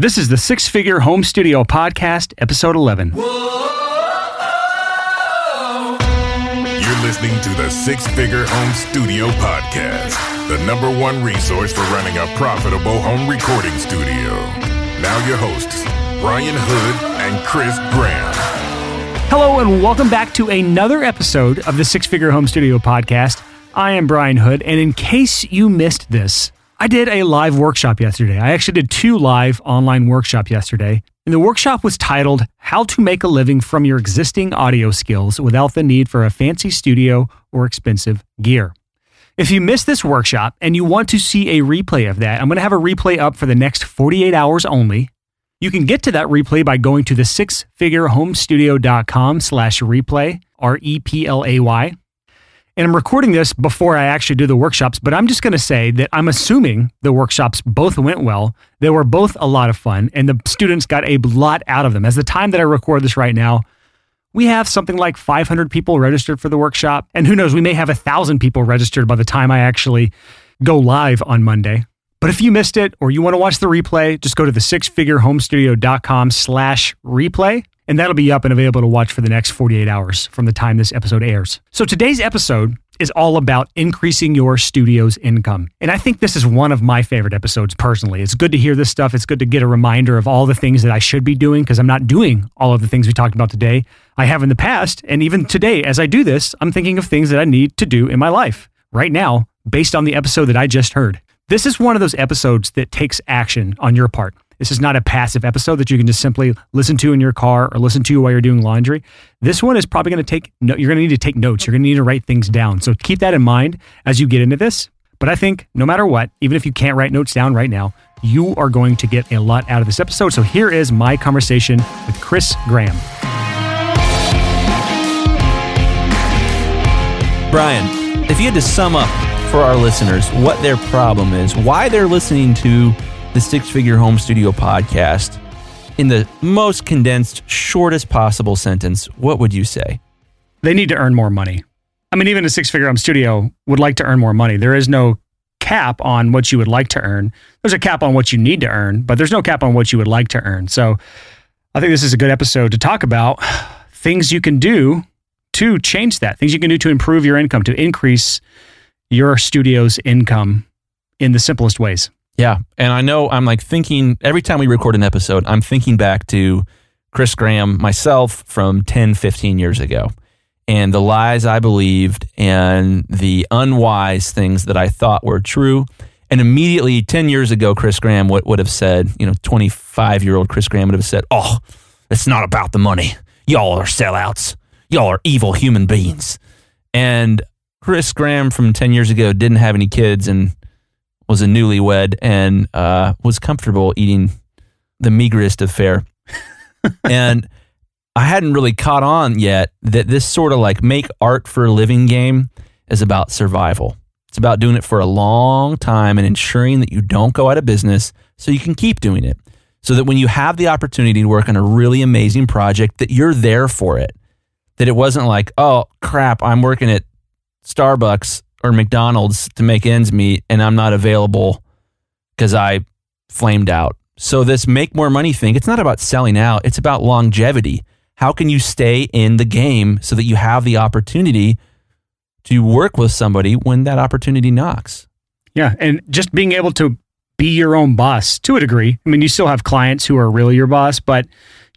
This is the Six Figure Home Studio Podcast, Episode 11. You're listening to the Six Figure Home Studio Podcast, the number one resource for running a profitable home recording studio. Now, your hosts, Brian Hood and Chris Graham. Hello, and welcome back to another episode of the Six Figure Home Studio Podcast. I am Brian Hood, and in case you missed this, I did a live workshop yesterday. I actually did two live online workshops yesterday. And the workshop was titled How to Make a Living from Your Existing Audio Skills Without the Need for a Fancy Studio or Expensive Gear. If you missed this workshop and you want to see a replay of that, I'm going to have a replay up for the next 48 hours only. You can get to that replay by going to the sixfigurehomestudio.com slash replay, R-E-P-L-A-Y. And I'm recording this before I actually do the workshops, but I'm just going to say that I'm assuming the workshops both went well. They were both a lot of fun, and the students got a lot out of them. As the time that I record this right now, we have something like 500 people registered for the workshop. And who knows, we may have a thousand people registered by the time I actually go live on Monday. But if you missed it or you want to watch the replay, just go to the sixfigurehomestudio.com slash replay and that'll be up and available to watch for the next 48 hours from the time this episode airs. So today's episode is all about increasing your studio's income. And I think this is one of my favorite episodes personally. It's good to hear this stuff. It's good to get a reminder of all the things that I should be doing because I'm not doing all of the things we talked about today. I have in the past. And even today, as I do this, I'm thinking of things that I need to do in my life right now based on the episode that I just heard. This is one of those episodes that takes action on your part. This is not a passive episode that you can just simply listen to in your car or listen to while you're doing laundry. This one is probably going to take, no, you're going to need to take notes. You're going to need to write things down. So keep that in mind as you get into this. But I think no matter what, even if you can't write notes down right now, you are going to get a lot out of this episode. So here is my conversation with Chris Graham. Brian, if you had to sum up for our listeners what their problem is, why they're listening to the Six Figure Home Studio podcast in the most condensed, shortest possible sentence, what would you say? They need to earn more money. I mean, even a six figure home studio would like to earn more money. There is no cap on what you would like to earn. There's a cap on what you need to earn, but there's no cap on what you would like to earn. So I think this is a good episode to talk about things you can do to change that, things you can do to improve your income, to increase your studio's income in the simplest ways. Yeah. And I know I'm like thinking every time we record an episode, I'm thinking back to Chris Graham, myself from 10, 15 years ago, and the lies I believed and the unwise things that I thought were true. And immediately 10 years ago, Chris Graham would, would have said, you know, 25 year old Chris Graham would have said, Oh, it's not about the money. Y'all are sellouts. Y'all are evil human beings. And Chris Graham from 10 years ago didn't have any kids and was a newlywed and uh, was comfortable eating the meagerest of fare. and I hadn't really caught on yet that this sort of like make art for a living game is about survival. It's about doing it for a long time and ensuring that you don't go out of business so you can keep doing it. So that when you have the opportunity to work on a really amazing project that you're there for it. That it wasn't like, "Oh, crap, I'm working at Starbucks or McDonald's to make ends meet and I'm not available because I flamed out. So this make more money thing, it's not about selling out, it's about longevity. How can you stay in the game so that you have the opportunity to work with somebody when that opportunity knocks? Yeah, and just being able to be your own boss to a degree. I mean, you still have clients who are really your boss, but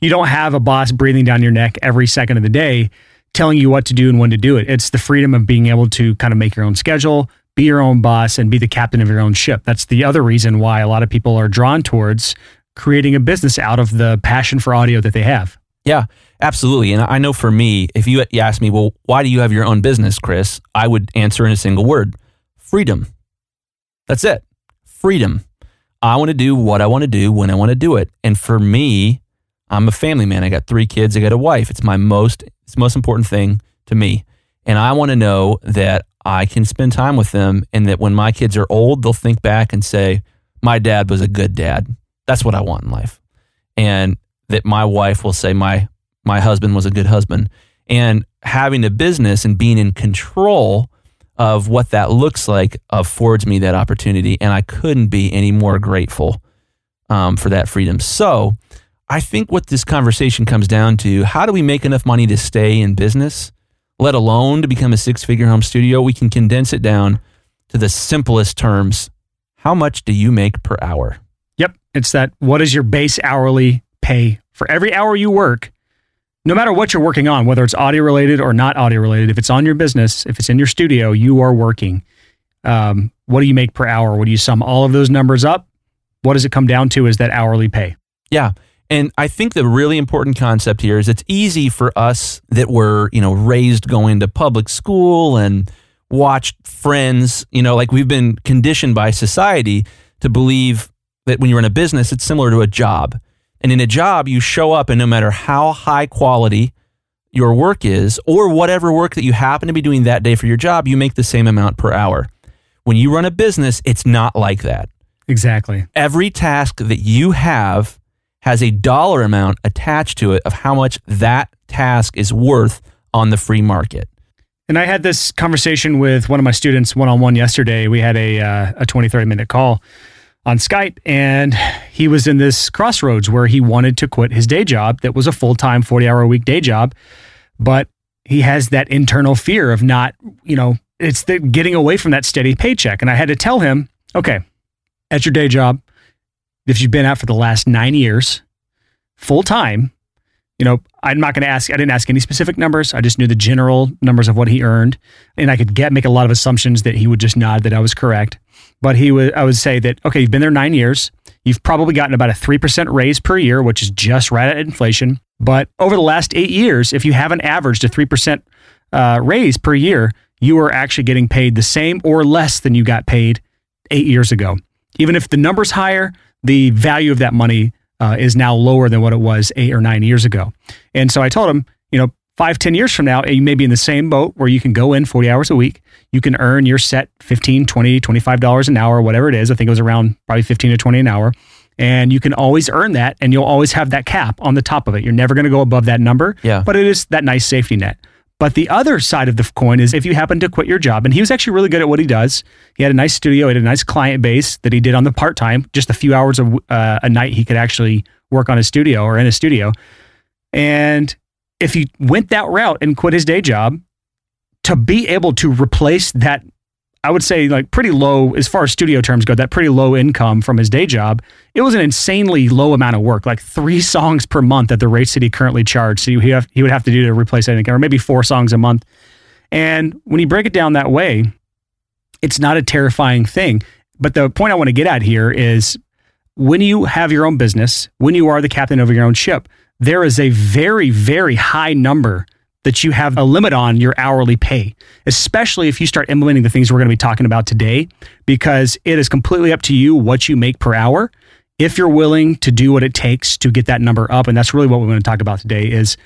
you don't have a boss breathing down your neck every second of the day telling you what to do and when to do it. It's the freedom of being able to kind of make your own schedule, be your own boss, and be the captain of your own ship. That's the other reason why a lot of people are drawn towards creating a business out of the passion for audio that they have. Yeah, absolutely. And I know for me, if you ask me, well, why do you have your own business, Chris? I would answer in a single word freedom. That's it. Freedom. I want to do what I want to do when I want to do it. And for me, I'm a family man. I got three kids. I got a wife. It's my most it's the most important thing to me. And I want to know that I can spend time with them and that when my kids are old, they'll think back and say, my dad was a good dad. That's what I want in life. And that my wife will say, my, my husband was a good husband. And having a business and being in control of what that looks like affords me that opportunity. And I couldn't be any more grateful um, for that freedom. So I think what this conversation comes down to how do we make enough money to stay in business, let alone to become a six figure home studio? We can condense it down to the simplest terms. How much do you make per hour? Yep. It's that what is your base hourly pay for every hour you work? No matter what you're working on, whether it's audio related or not audio related, if it's on your business, if it's in your studio, you are working. Um, what do you make per hour? What do you sum all of those numbers up? What does it come down to is that hourly pay? Yeah. And I think the really important concept here is it's easy for us that were, you know, raised going to public school and watched friends, you know, like we've been conditioned by society to believe that when you're in a business, it's similar to a job. And in a job, you show up, and no matter how high quality your work is, or whatever work that you happen to be doing that day for your job, you make the same amount per hour. When you run a business, it's not like that. Exactly. Every task that you have has a dollar amount attached to it of how much that task is worth on the free market. And I had this conversation with one of my students one on one yesterday. We had a, uh, a 20, 30 minute call on Skype, and he was in this crossroads where he wanted to quit his day job that was a full time, 40 hour a week day job. But he has that internal fear of not, you know, it's the getting away from that steady paycheck. And I had to tell him, okay, at your day job, if you've been out for the last nine years, full time, you know, I'm not going to ask, I didn't ask any specific numbers. I just knew the general numbers of what he earned. And I could get, make a lot of assumptions that he would just nod that I was correct. But he would, I would say that, okay, you've been there nine years. You've probably gotten about a 3% raise per year, which is just right at inflation. But over the last eight years, if you haven't averaged a 3% uh, raise per year, you are actually getting paid the same or less than you got paid eight years ago. Even if the number's higher, the value of that money uh, is now lower than what it was eight or nine years ago. And so I told him, you know, five, 10 years from now, you may be in the same boat where you can go in 40 hours a week. You can earn your set 15, 20, $25 an hour, whatever it is. I think it was around probably 15 to 20 an hour. And you can always earn that and you'll always have that cap on the top of it. You're never going to go above that number. Yeah. But it is that nice safety net. But the other side of the coin is if you happen to quit your job, and he was actually really good at what he does. He had a nice studio, he had a nice client base that he did on the part time, just a few hours a, uh, a night he could actually work on his studio or in a studio. And if he went that route and quit his day job, to be able to replace that I would say like pretty low as far as studio terms go, that pretty low income from his day job. It was an insanely low amount of work, like three songs per month at the rates that he currently charged. So he, have, he would have to do to replace anything, or maybe four songs a month. And when you break it down that way, it's not a terrifying thing. But the point I want to get at here is when you have your own business, when you are the captain of your own ship, there is a very, very high number that you have a limit on your hourly pay, especially if you start implementing the things we're going to be talking about today, because it is completely up to you what you make per hour. If you're willing to do what it takes to get that number up, and that's really what we're going to talk about today is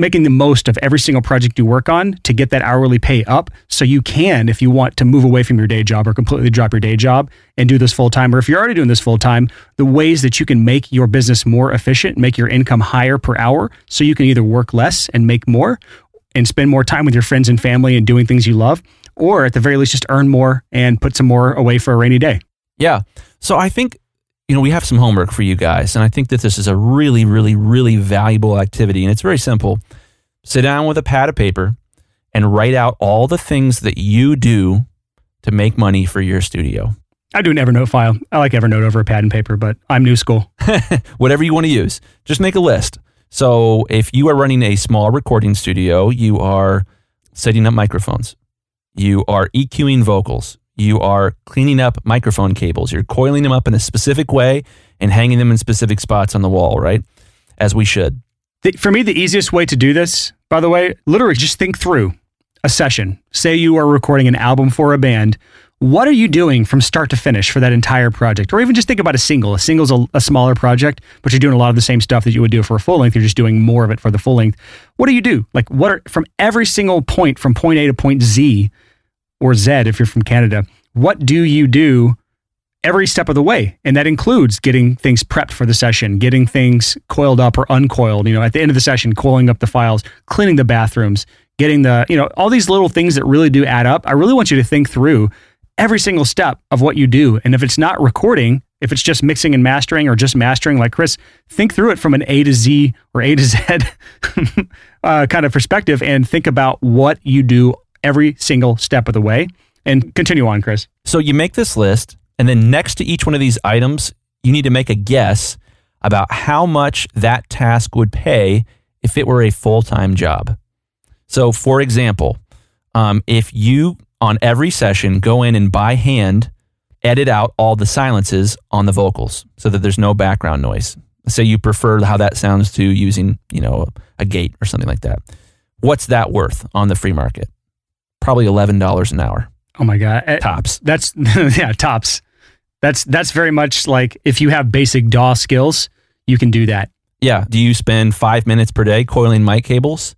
making the most of every single project you work on to get that hourly pay up so you can if you want to move away from your day job or completely drop your day job and do this full time or if you're already doing this full time the ways that you can make your business more efficient make your income higher per hour so you can either work less and make more and spend more time with your friends and family and doing things you love or at the very least just earn more and put some more away for a rainy day Yeah. So I think, you know, we have some homework for you guys. And I think that this is a really, really, really valuable activity. And it's very simple. Sit down with a pad of paper and write out all the things that you do to make money for your studio. i do an evernote file i like evernote over a pad and paper but i'm new school Whatever you want to use, just make a list. So if you are running a small recording studio, you are setting up microphones, you are EQing vocals, you are cleaning up microphone cables, you're coiling them up in a specific way and hanging them in specific spots on the wall, right? As we should. The- for me, the easiest way to do this, by the way, literally just think through a session. Say you are recording an album for a band. What are you doing from start to finish for that entire project? Or even just think about a single. A single's a, a smaller project, but you're doing a lot of the same stuff that you would do for a full length. You're just doing more of it for the full length. What do you do? Like, what are from every single point from point A to point Z or Z if you're from Canada? What do you do every step of the way. And that includes getting things prepped for the session, getting things coiled up or uncoiled, you know, at the end of the session, coiling up the files, cleaning the bathrooms, getting the, you know, all these little things that really do add up. I really want you to think through every single step of what you do. And if it's not recording, If it's just mixing and mastering or just mastering, like Chris, think through it from an A to Z or A to Z uh, kind of perspective and think about what you do every single step of the way. And continue on, Chris. So you make this list, and then next to each one of these items, you need to make a guess about how much that task would pay if it were a full time job. So, for example, um, if you on every session go in and by hand edit out all the silences on the vocals so that there's no background noise. Say you prefer how that sounds to using, you know, a gate or something like that. What's that worth on the free market? Probably $11 an hour. Oh my god. Eh, Tops. That's yeah, tops. That's that's very much like if you have basic DAW skills, you can do that. Yeah. Do you spend five minutes per day coiling mic cables?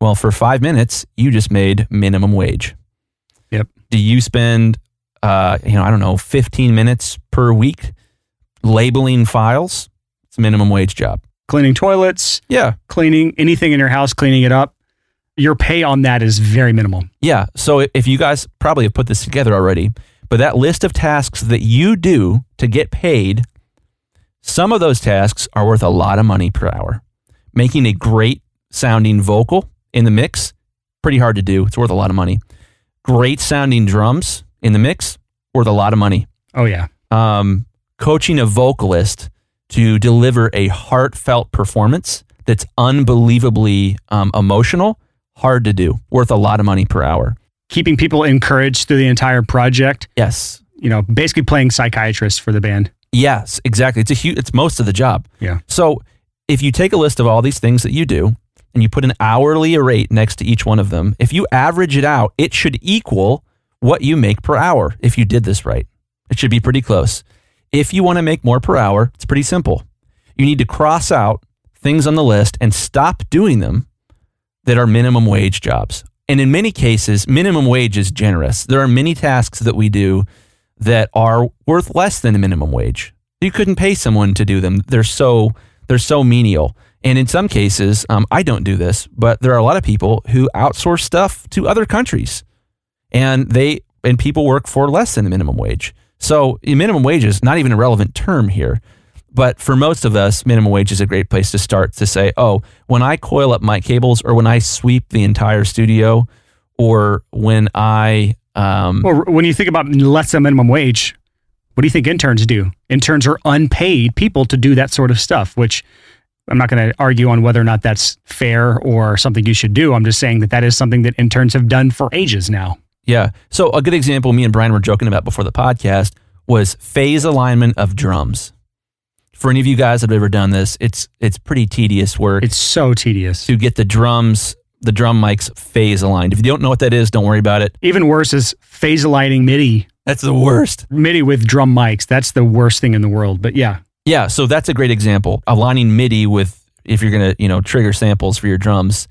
Well, for five minutes, you just made minimum wage. Yep. Do you spend, uh, you know, I don't know, 15 minutes per week labeling files? It's a minimum wage job. Cleaning toilets, Yeah. cleaning anything in your house, cleaning it up. Your pay on that is very minimal. Yeah. So if you guys probably have put this together already, but that list of tasks that you do to get paid, some of those tasks are worth a lot of money per hour. Making a great sounding vocal in the mix, pretty hard to do. It's worth a lot of money. Great sounding drums in the mix, worth a lot of money. Oh yeah. Um, coaching a vocalist to deliver a heartfelt performance that's unbelievably um, emotional, hard to do. Worth a lot of money per hour. Keeping people encouraged through the entire project. Yes. You know, basically playing psychiatrist for the band. Yes, exactly. It's a huge, it's most of the job. Yeah. So if you take a list of all these things that you do and you put an hourly rate next to each one of them, if you average it out, it should equal what you make per hour if you did this right. It should be pretty close. If you want to make more per hour, it's pretty simple. You need to cross out things on the list and stop doing them that are minimum wage jobs. And in many cases, minimum wage is generous. There are many tasks that we do that are worth less than a minimum wage. You couldn't pay someone to do them. They're so they're so menial. And in some cases, um, I don't do this, but there are a lot of people who outsource stuff to other countries, and they and people work for less than the minimum wage. So minimum wage is not even a relevant term here. But for most of us, minimum wage is a great place to start to say, oh, when I coil up my cables or when I sweep the entire studio or when I um, Well, when you think about less than minimum wage, what do you think interns do? Interns are unpaid people to do that sort of stuff, which I'm not going to argue on whether or not that's fair or something you should do. I'm just saying that that is something that interns have done for ages now. Yeah. So a good example me and Brian were joking about before the podcast was phase alignment of drums. For any of you guys that have ever done this, it's it's pretty tedious work It's so tedious. to get the drums, the drum mics phase aligned. If you don't know what that is, don't worry about it. Even worse is phase aligning MIDI, That's the worst. MIDI with drum mics. That's the worst thing in the world. But yeah, Yeah, so that's a great example. Aligning MIDI with if you're gonna, you know, trigger samples for your drums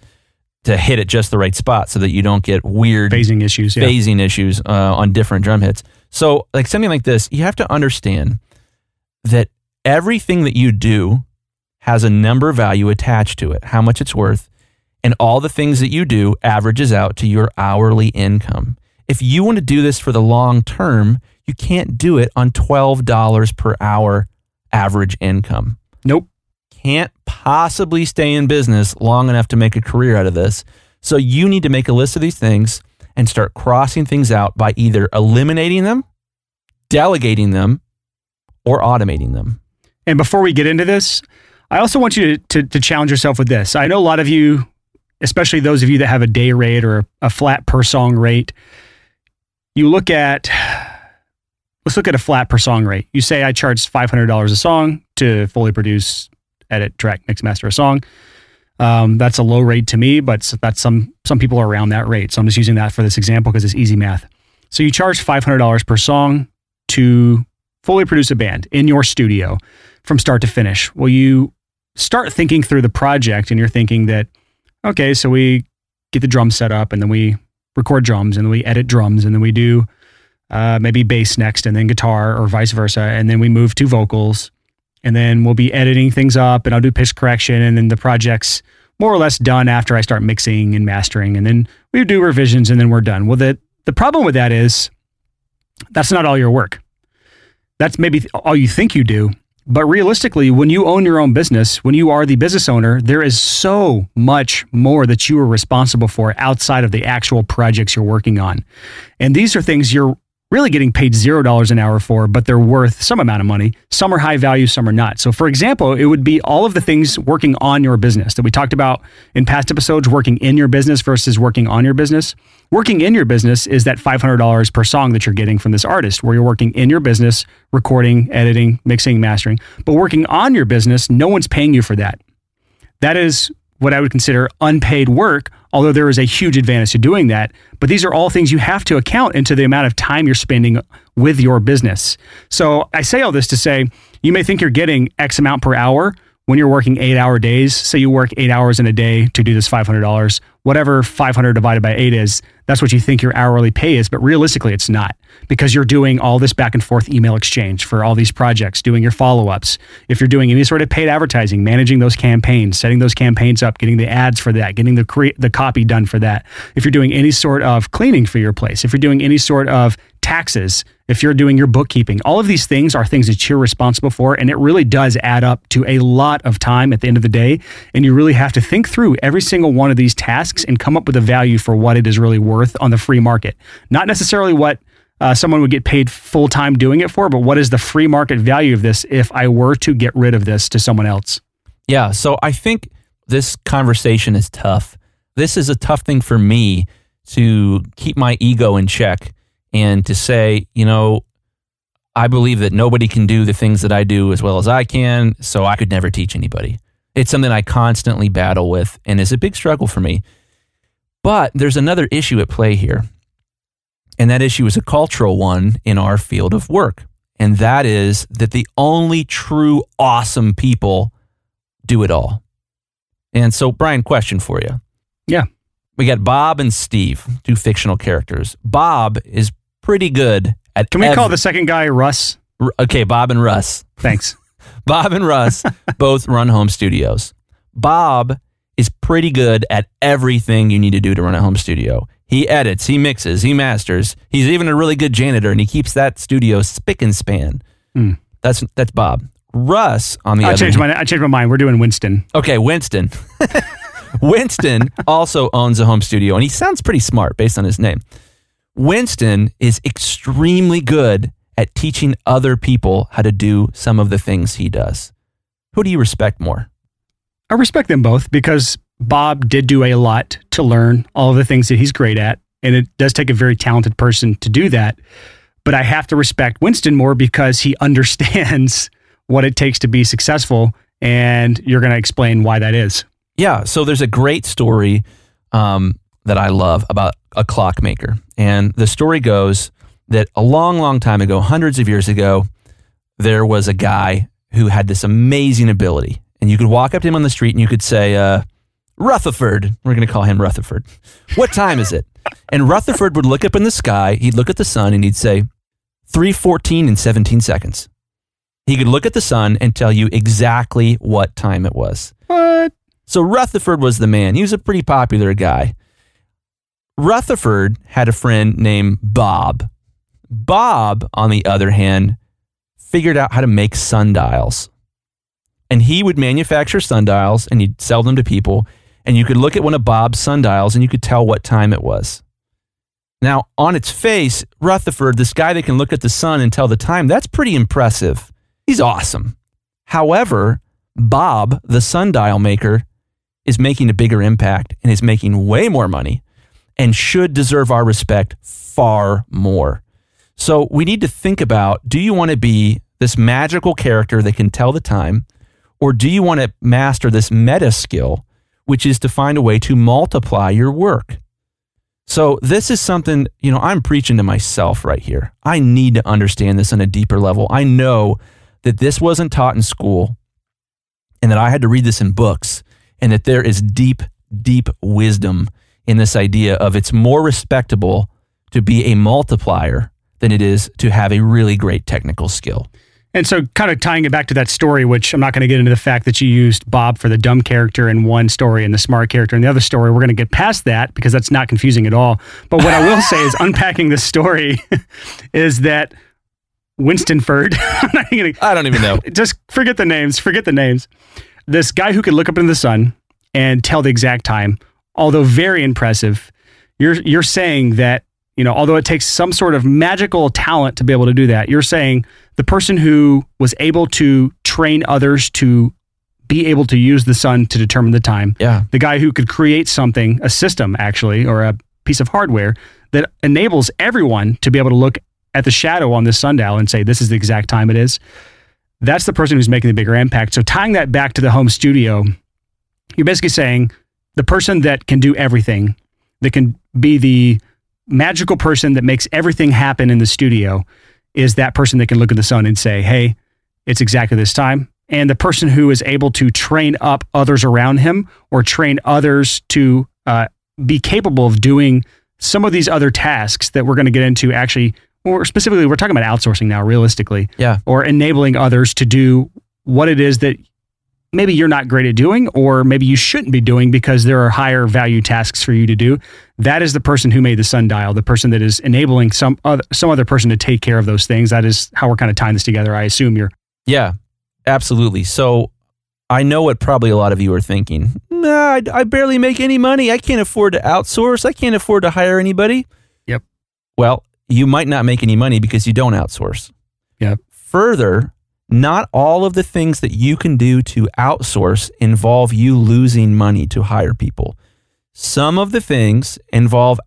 to hit at just the right spot so that you don't get weird phasing issues. Yeah. phasing issues uh, on different drum hits. So, like something like this, you have to understand that everything that you do has a number value attached to it, how much it's worth, and all the things that you do averages out to your hourly income. If you want to do this for the long term, you can't do it on $12 per hour average income Nope. can't possibly stay in business long enough to make a career out of this. So you need to make a list of these things and start crossing things out by either eliminating them, delegating them, or automating them. And before we get into this, I also want you to, to, to challenge yourself with this. I know a lot of you, especially those of you that have a day rate or a flat per song rate, you look at, let's look at a flat per song rate. You say, I charge $500 a song to fully produce, edit, track, mix, master a song. Um, that's a low rate to me, but that's some some people are around that rate. So I'm just using that for this example because it's easy math. So you charge $500 per song to fully produce a band in your studio from start to finish. Well, you start thinking through the project and you're thinking that, okay, so we get the drums set up and then we record drums and then we edit drums and then we do uh, maybe bass next and then guitar or vice versa. And then we move to vocals and then we'll be editing things up and I'll do pitch correction and then the project's more or less done after I start mixing and mastering and then we do revisions and then we're done. Well, the, the problem with that is that's not all your work That's maybe all you think you do. But realistically, when you own your own business, when you are the business owner, there is so much more that you are responsible for outside of the actual projects you're working on. And these are things you're really getting paid $0 an hour for, but they're worth some amount of money. Some are high value, some are not. So, for example, it would be all of the things working on your business that we talked about in past episodes working in your business versus working on your business. Working in your business is that $500 per song that you're getting from this artist, where you're working in your business, recording, editing, mixing, mastering. But working on your business, no one's paying you for that. That is what I would consider unpaid work, although there is a huge advantage to doing that. But these are all things you have to account into the amount of time you're spending with your business. So I say all this to say you may think you're getting X amount per hour when you're working eight hour days. Say you work eight hours in a day to do this $500 whatever 500 divided by 8 is, that's what you think your hourly pay is. But realistically, it's not because you're doing all this back and forth email exchange for all these projects, doing your follow ups. If you're doing any sort of paid advertising, managing those campaigns, setting those campaigns up, getting the ads for that, getting the, cre- the copy done for that. If you're doing any sort of cleaning for your place, if you're doing any sort of taxes, if you're doing your bookkeeping, all of these things are things that you're responsible for. And it really does add up to a lot of time at the end of the day. And you really have to think through every single one of these tasks and come up with a value for what it is really worth on the free market. Not necessarily what uh, someone would get paid full time doing it for, but what is the free market value of this if I were to get rid of this to someone else? Yeah. So I think this conversation is tough. This is a tough thing for me to keep my ego in check and to say, you know, I believe that nobody can do the things that I do as well as I can, so I could never teach anybody. It's something I constantly battle with and is a big struggle for me. But there's another issue at play here. And that issue is a cultural one in our field of work. And that is that the only true awesome people do it all. And so, Brian, question for you. Yeah. We got Bob and Steve, two fictional characters. Bob is pretty good at. Can we ev- call the second guy Russ? R- okay, Bob and Russ. Thanks. Bob and Russ both run home studios. Bob is pretty good at everything you need to do to run a home studio. He edits, he mixes, he masters. He's even a really good janitor, and he keeps that studio spick and span. Mm. That's that's Bob. Russ on the I other. Changed my, I changed my mind. We're doing Winston. Okay, Winston. Winston also owns a home studio, and he sounds pretty smart based on his name. Winston is extremely good at teaching other people how to do some of the things he does. Who do you respect more? I respect them both because Bob did do a lot to learn all of the things that he's great at. And it does take a very talented person to do that. But I have to respect Winston more because he understands what it takes to be successful. And you're going to explain why that is. Yeah. So there's a great story um, that I love about a clockmaker. And the story goes that a long, long time ago, hundreds of years ago, there was a guy who had this amazing ability. And you could walk up to him on the street and you could say, uh, Rutherford, we're going to call him Rutherford. What time is it? And Rutherford would look up in the sky, he'd look at the sun, and he'd say, 314 and 17 seconds. He could look at the sun and tell you exactly what time it was. What? So Rutherford was the man. He was a pretty popular guy. Rutherford had a friend named Bob. Bob, on the other hand, figured out how to make sundials. And he would manufacture sundials and he'd sell them to people. And you could look at one of Bob's sundials and you could tell what time it was. Now, on its face, Rutherford, this guy that can look at the sun and tell the time, that's pretty impressive. He's awesome. However, Bob, the sundial maker, is making a bigger impact and is making way more money and should deserve our respect far more. So we need to think about do you want to be this magical character that can tell the time, or do you want to master this meta skill, which is to find a way to multiply your work? So this is something, you know, I'm preaching to myself right here. I need to understand this on a deeper level. I know that this wasn't taught in school and that I had to read this in books and that there is deep, deep wisdom in this idea of it's more respectable to be a multiplier than it is to have a really great technical skill. And so, kind of tying it back to that story, which I'm not going to get into the fact that you used Bob for the dumb character in one story and the smart character in the other story. We're going to get past that because that's not confusing at all. But what I will say is, unpacking this story is that Winstonford. Gonna, I don't even know. just forget the names. Forget the names. This guy who could look up into the sun and tell the exact time, although very impressive. You're you're saying that you know, although it takes some sort of magical talent to be able to do that, you're saying the person who was able to train others to be able to use the sun to determine the time. Yeah. The guy who could create something, a system actually, or a piece of hardware that enables everyone to be able to look at the shadow on this sundial and say, this is the exact time it is. That's the person who's making the bigger impact. So tying that back to the home studio, you're basically saying the person that can do everything, that can be the magical person that makes everything happen in the studio is that person that can look at the sun and say, hey, it's exactly this time. And the person who is able to train up others around him or train others to uh, be capable of doing some of these other tasks that we're going to get into actually, or specifically, we're talking about outsourcing now, realistically, Yeah. or enabling others to do what it is that maybe you're not great at doing, or maybe you shouldn't be doing because there are higher value tasks for you to do. That is the person who made the sundial, the person that is enabling some other, some other person to take care of those things. That is how we're kind of tying this together. I assume you're Yeah, absolutely. So I know what probably a lot of you are thinking. Nah, I, I barely make any money. I can't afford to outsource. I can't afford to hire anybody. Yep. Well, you might not make any money because you don't outsource. Yep. Further, not all of the things that you can do to outsource involve you losing money to hire people. Some of the things involve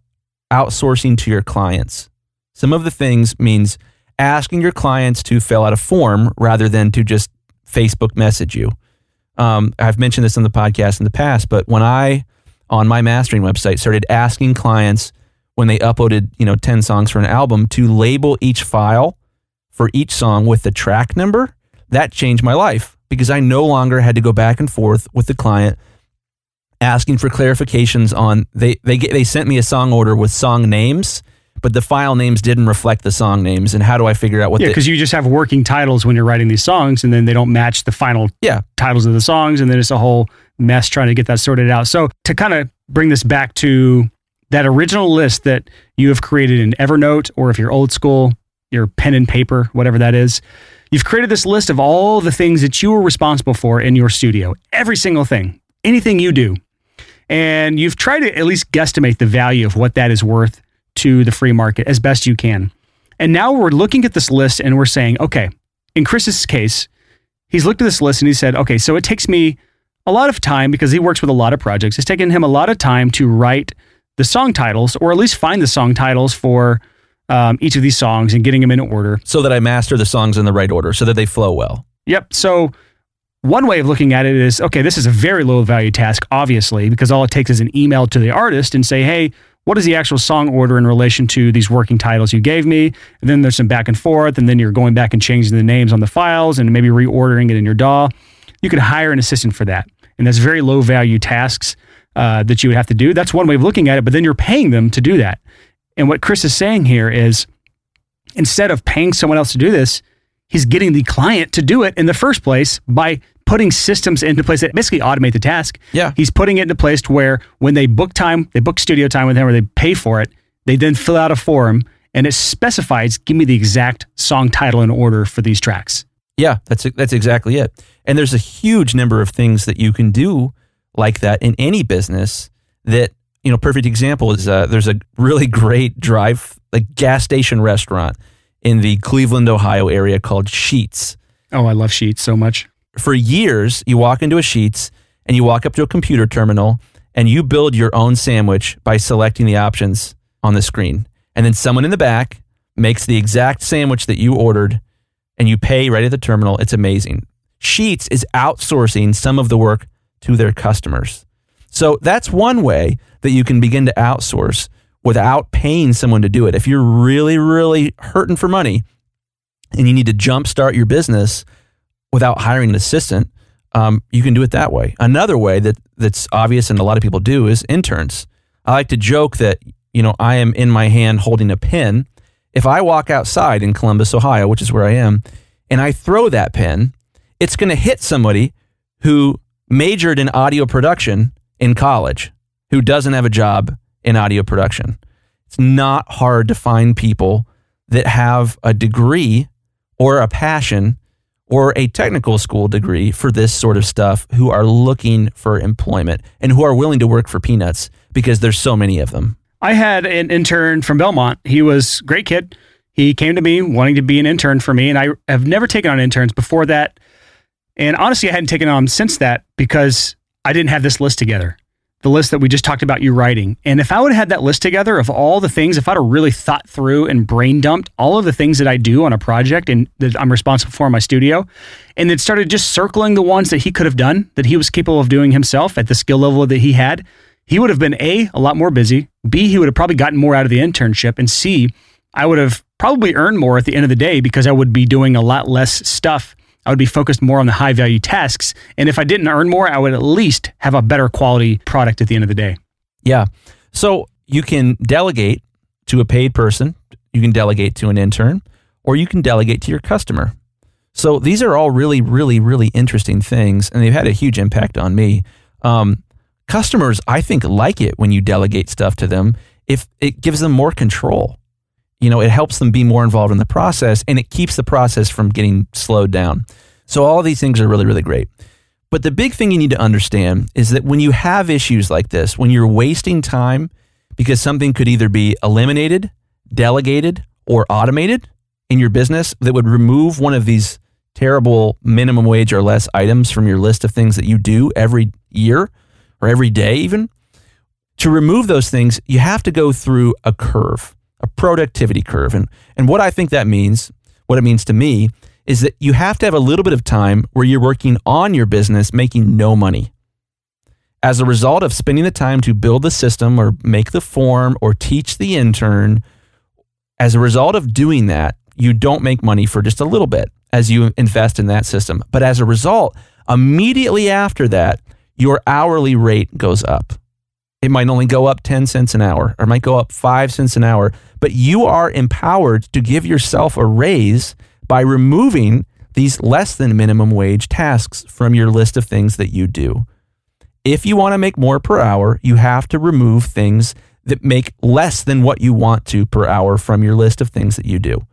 outsourcing to your clients. Some of the things means asking your clients to fill out a form rather than to just Facebook message you. Um, I've mentioned this on the podcast in the past, but when I, on my mastering website, started asking clients when they uploaded, you know, 10 songs for an album to label each file for each song with the track number, that changed my life because I no longer had to go back and forth with the client asking for clarifications on they they get, they sent me a song order with song names but the file names didn't reflect the song names and how do I figure out what yeah because you just have working titles when you're writing these songs, and then they don't match the final yeah titles of the songs, and then it's a whole mess trying to get that sorted out. So to kind of bring this back to that original list that you have created in Evernote, or if you're old school, your pen and paper, whatever that is, you've created this list of all the things that you were responsible for in your studio, every single thing, anything you do, and you've tried to at least guesstimate the value of what that is worth to the free market as best you can. And now we're looking at this list and we're saying, okay, in Chris's case, he's looked at this list and he said, okay, so it takes me a lot of time because he works with a lot of projects. It's taken him a lot of time to write the song titles or at least find the song titles for um, each of these songs and getting them in order. so that I master the songs in the right order so that they flow well. Yep. So one way of looking at it is okay, this is a very low value task, obviously, because all it takes is an email to the artist and say, hey, what is the actual song order in relation to these working titles you gave me? And then there's some back and forth, and then you're going back and changing the names on the files and maybe reordering it in your DAW. You could hire an assistant for that. And that's very low value tasks uh, that you would have to do. That's one way of looking at it, but then you're paying them to do that. And what Chris is saying here is instead of paying someone else to do this, he's getting the client to do it in the first place by putting systems into place that basically automate the task. Yeah. He's putting it into place to where when they book time, they book studio time with him or they pay for it, they then fill out a form and it specifies, give me the exact song title and order for these tracks. Yeah, that's that's exactly it. And there's a huge number of things that you can do like that in any business. That you know, perfect example is uh, there's a really great drive like gas station restaurant in the Cleveland, Ohio area called Sheetz. Oh, I love Sheetz so much. For years, you walk into a Sheetz and you walk up to a computer terminal and you build your own sandwich by selecting the options on the screen. And then someone in the back makes the exact sandwich that you ordered and you pay right at the terminal. It's amazing. Sheetz is outsourcing some of the work to their customers. So that's one way that you can begin to outsource without paying someone to do it. If you're really, really hurting for money and you need to jumpstart your business without hiring an assistant, um, you can do it that way. Another way that that's obvious and a lot of people do is interns. I like to joke that you know I am in my hand holding a pen. If I walk outside in Columbus, Ohio, which is where I am, and I throw that pen, it's going to hit somebody who majored in audio production in college who doesn't have a job in audio production. It's not hard to find people that have a degree or a passion or a technical school degree for this sort of stuff who are looking for employment and who are willing to work for peanuts because there's so many of them. I had an intern from Belmont. He was a great kid. He came to me wanting to be an intern for me, and I have never taken on interns before that. And honestly, I hadn't taken on since that because I didn't have this list together the list that we just talked about you writing. And if I would have had that list together of all the things, if I'd have really thought through and brain dumped all of the things that I do on a project and that I'm responsible for in my studio, and then started just circling the ones that he could have done, that he was capable of doing himself at the skill level that he had, he would have been A, a lot more busy. B, he would have probably gotten more out of the internship. And C, I would have probably earned more at the end of the day because I would be doing a lot less stuff I would be focused more on the high value tasks. And if I didn't earn more, I would at least have a better quality product at the end of the day. Yeah. So you can delegate to a paid person, you can delegate to an intern, or you can delegate to your customer. So these are all really, really, really interesting things, and they've had a huge impact on me. Um, customers, I think, like it when you delegate stuff to them if it gives them more control you know, it helps them be more involved in the process and it keeps the process from getting slowed down. So all these things are really, really great. But the big thing you need to understand is that when you have issues like this, when you're wasting time because something could either be eliminated, delegated, or automated in your business that would remove one of these terrible minimum wage or less items from your list of things that you do every year or every day, even. To remove those things, you have to go through a curve productivity curve. And, and what I think that means, what it means to me, is that you have to have a little bit of time where you're working on your business making no money. As a result of spending the time to build the system or make the form or teach the intern, as a result of doing that, you don't make money for just a little bit as you invest in that system. But as a result, immediately after that, your hourly rate goes up. It might only go up 10 cents an hour or might go up 5 cents an hour, but you are empowered to give yourself a raise by removing these less than minimum wage tasks from your list of things that you do. If you want to make more per hour, you have to remove things that make less than what you want to per hour from your list of things that you do.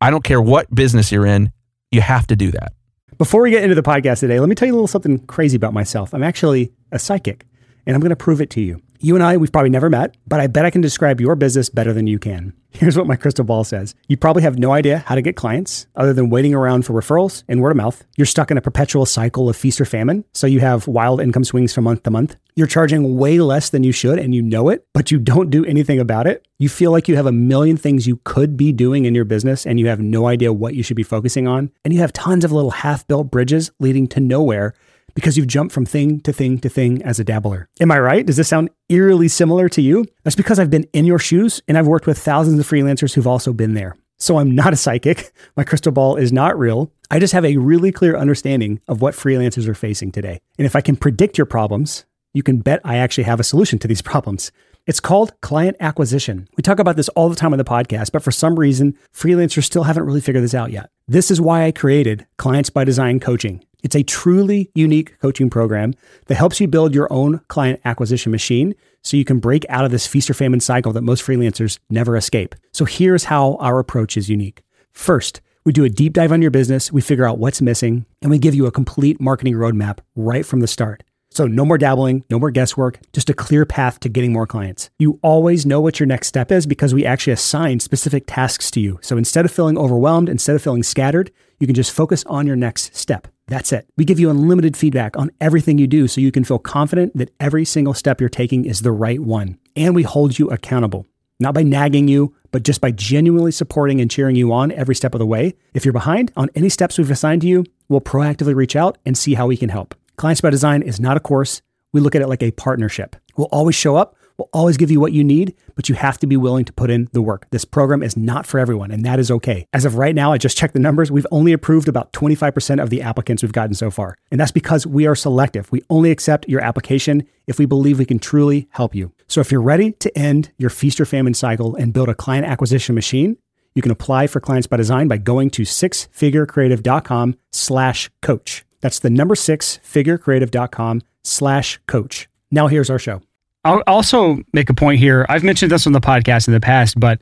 I don't care what business you're in, you have to do that. Before we get into the podcast today, let me tell you a little something crazy about myself. I'm actually a psychic and I'm going to prove it to you. You and I, we've probably never met, but I bet I can describe your business better than you can. Here's what my crystal ball says. You probably have no idea how to get clients other than waiting around for referrals and word of mouth. You're stuck in a perpetual cycle of feast or famine, so you have wild income swings from month to month. You're charging way less than you should and you know it, but you don't do anything about it. You feel like you have a million things you could be doing in your business and you have no idea what you should be focusing on. And you have tons of little half built bridges leading to nowhere because you've jumped from thing to thing to thing as a dabbler. Am I right? Does this sound eerily similar to you? That's because I've been in your shoes and I've worked with thousands of freelancers who've also been there. So I'm not a psychic. My crystal ball is not real. I just have a really clear understanding of what freelancers are facing today. And if I can predict your problems, you can bet I actually have a solution to these problems. It's called client acquisition. We talk about this all the time on the podcast, but for some reason, freelancers still haven't really figured this out yet. This is why I created Clients by Design Coaching. It's a truly unique coaching program that helps you build your own client acquisition machine so you can break out of this feast or famine cycle that most freelancers never escape. So here's how our approach is unique. First, we do a deep dive on your business, we figure out what's missing, and we give you a complete marketing roadmap right from the start. So, no more dabbling, no more guesswork, just a clear path to getting more clients. You always know what your next step is because we actually assign specific tasks to you. So, instead of feeling overwhelmed, instead of feeling scattered, you can just focus on your next step. That's it. We give you unlimited feedback on everything you do so you can feel confident that every single step you're taking is the right one. And we hold you accountable, not by nagging you, but just by genuinely supporting and cheering you on every step of the way. If you're behind on any steps we've assigned to you, we'll proactively reach out and see how we can help. Clients by Design is not a course. We look at it like a partnership. We'll always show up We'll always give you what you need, but you have to be willing to put in the work. This program is not for everyone, and that is okay. As of right now, I just checked the numbers. We've only approved about 25% of the applicants we've gotten so far. And that's because we are selective. We only accept your application if we believe we can truly help you. So if you're ready to end your feast or famine cycle and build a client acquisition machine, you can apply for Clients by Design by going to sixfigurecreative.com slash coach. That's the number six figurecreative.com slash coach. Now here's our show. I'll also make a point here. I've mentioned this on the podcast in the past, but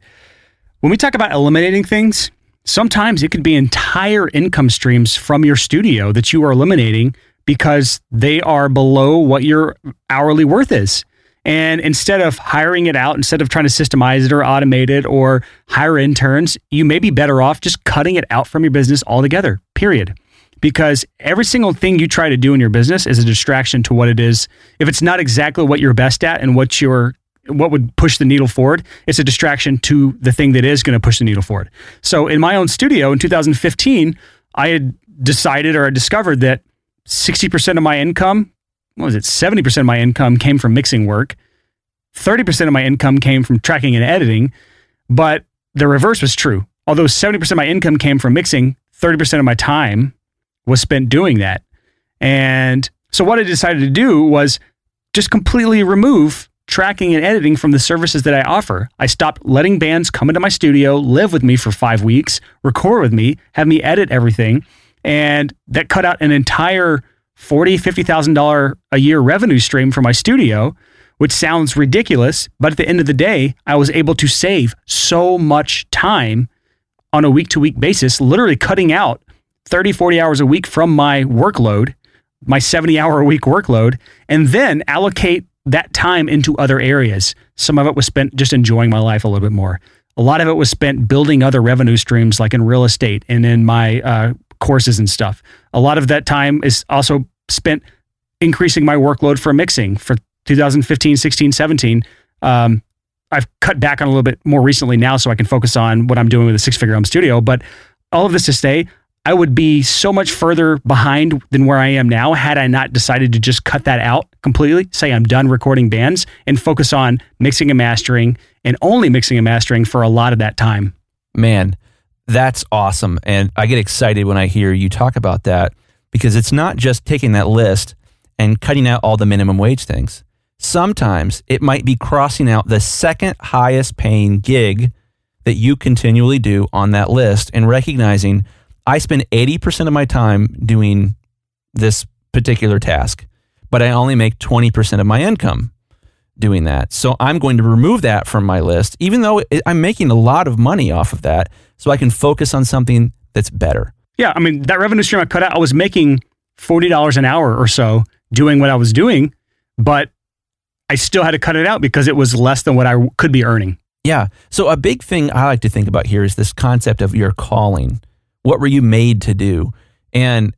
when we talk about eliminating things, sometimes it could be entire income streams from your studio that you are eliminating because they are below what your hourly worth is. And instead of hiring it out, instead of trying to systemize it or automate it or hire interns, you may be better off just cutting it out from your business altogether, period. Because every single thing you try to do in your business is a distraction to what it is. If it's not exactly what you're best at and what you're what would push the needle forward, it's a distraction to the thing that is going to push the needle forward. So in my own studio in 2015, I had decided or I discovered that 60% of my income, what was it, 70% of my income came from mixing work, 30% of my income came from tracking and editing, but the reverse was true. Although 70% of my income came from mixing, 30% of my time was spent doing that. And so what I decided to do was just completely remove tracking and editing from the services that I offer. I stopped letting bands come into my studio, live with me for five weeks, record with me, have me edit everything. And that cut out an entire $40,000, $50,000 a year revenue stream for my studio, which sounds ridiculous. But at the end of the day, I was able to save so much time on a week to week basis, literally cutting out 30, 40 hours a week from my workload, my 70 hour a week workload, and then allocate that time into other areas. Some of it was spent just enjoying my life a little bit more. A lot of it was spent building other revenue streams, like in real estate and in my uh, courses and stuff. A lot of that time is also spent increasing my workload for mixing for 2015, 16, 17. Um, I've cut back on a little bit more recently now so I can focus on what I'm doing with the six figure home studio. But all of this to say, I would be so much further behind than where I am now had I not decided to just cut that out completely, say I'm done recording bands and focus on mixing and mastering and only mixing and mastering for a lot of that time. Man, that's awesome. And I get excited when I hear you talk about that because it's not just taking that list and cutting out all the minimum wage things. Sometimes it might be crossing out the second highest paying gig that you continually do on that list and recognizing I spend 80% of my time doing this particular task, but I only make 20% of my income doing that. So I'm going to remove that from my list, even though I'm making a lot of money off of that, so I can focus on something that's better. Yeah. I mean, that revenue stream I cut out, I was making $40 an hour or so doing what I was doing, but I still had to cut it out because it was less than what I could be earning. Yeah. So a big thing I like to think about here is this concept of your calling. What were you made to do? And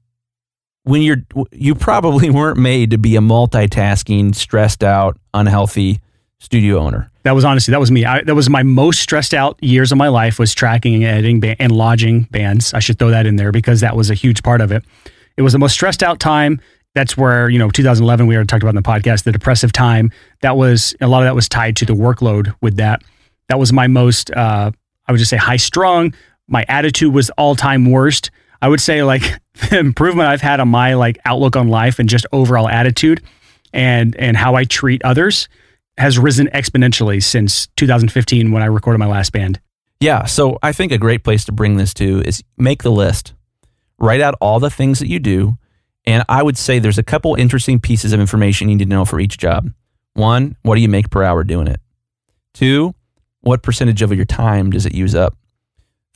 when you're, you probably weren't made to be a multitasking, stressed out, unhealthy studio owner. That was honestly that was me. I, that was my most stressed out years of my life was tracking and editing ba- and lodging bands. I should throw that in there because that was a huge part of it. It was the most stressed out time. That's where you know 2011 we already talked about in the podcast the depressive time. That was a lot of that was tied to the workload with that. That was my most uh, I would just say high strung, my attitude was all time worst. I would say like the improvement I've had on my like outlook on life and just overall attitude and and how I treat others has risen exponentially since 2015 when I recorded my last band. Yeah, so I think a great place to bring this to is make the list. Write out all the things that you do, and I would say there's a couple interesting pieces of information you need to know for each job. One, what do you make per hour doing it? Two, what percentage of your time does it use up?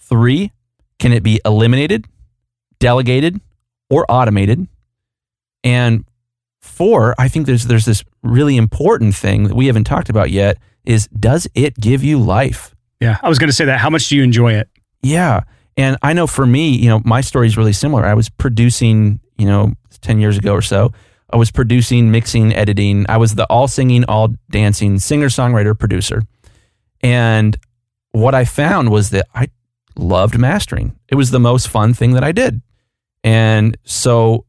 Three, can it be eliminated, delegated, or automated? And four, I think there's there's this really important thing that we haven't talked about yet is does it give you life? Yeah, I was going to say that. How much do you enjoy it? Yeah. And I know for me, you know, my story is really similar. I was producing, you know, 10 years ago or so. I was producing, mixing, editing. I was the all singing, all dancing singer, songwriter, producer. And what I found was that I loved mastering. It was the most fun thing that I did. And so,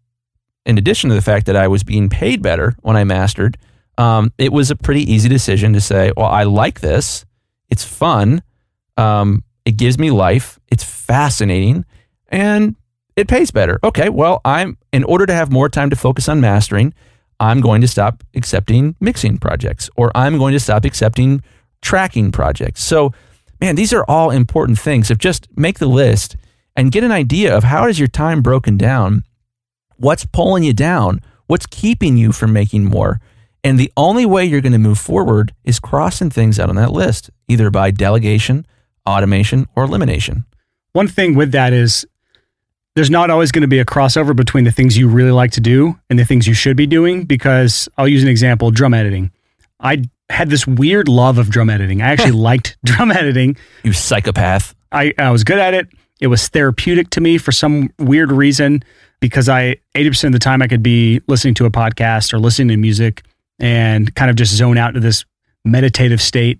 in addition to the fact that I was being paid better when I mastered, um, it was a pretty easy decision to say, well, I like this. It's fun. Um, it gives me life. It's fascinating. And it pays better. Okay, well, I'm in order to have more time to focus on mastering, I'm going to stop accepting mixing projects or I'm going to stop accepting tracking projects. So man, these are all important things. If just make the list and get an idea of how is your time broken down, what's pulling you down, what's keeping you from making more. And the only way you're going to move forward is crossing things out on that list, either by delegation, automation, or elimination. one thing with that is there's not always going to be a crossover between the things you really like to do and the things you should be doing because I'll use an example drum editing. I had this weird love of drum editing. I actually liked drum editing. You psychopath. I, I was good at it. It was therapeutic to me for some weird reason because I 80% of the time I could be listening to a podcast or listening to music and kind of just zone out to this meditative state.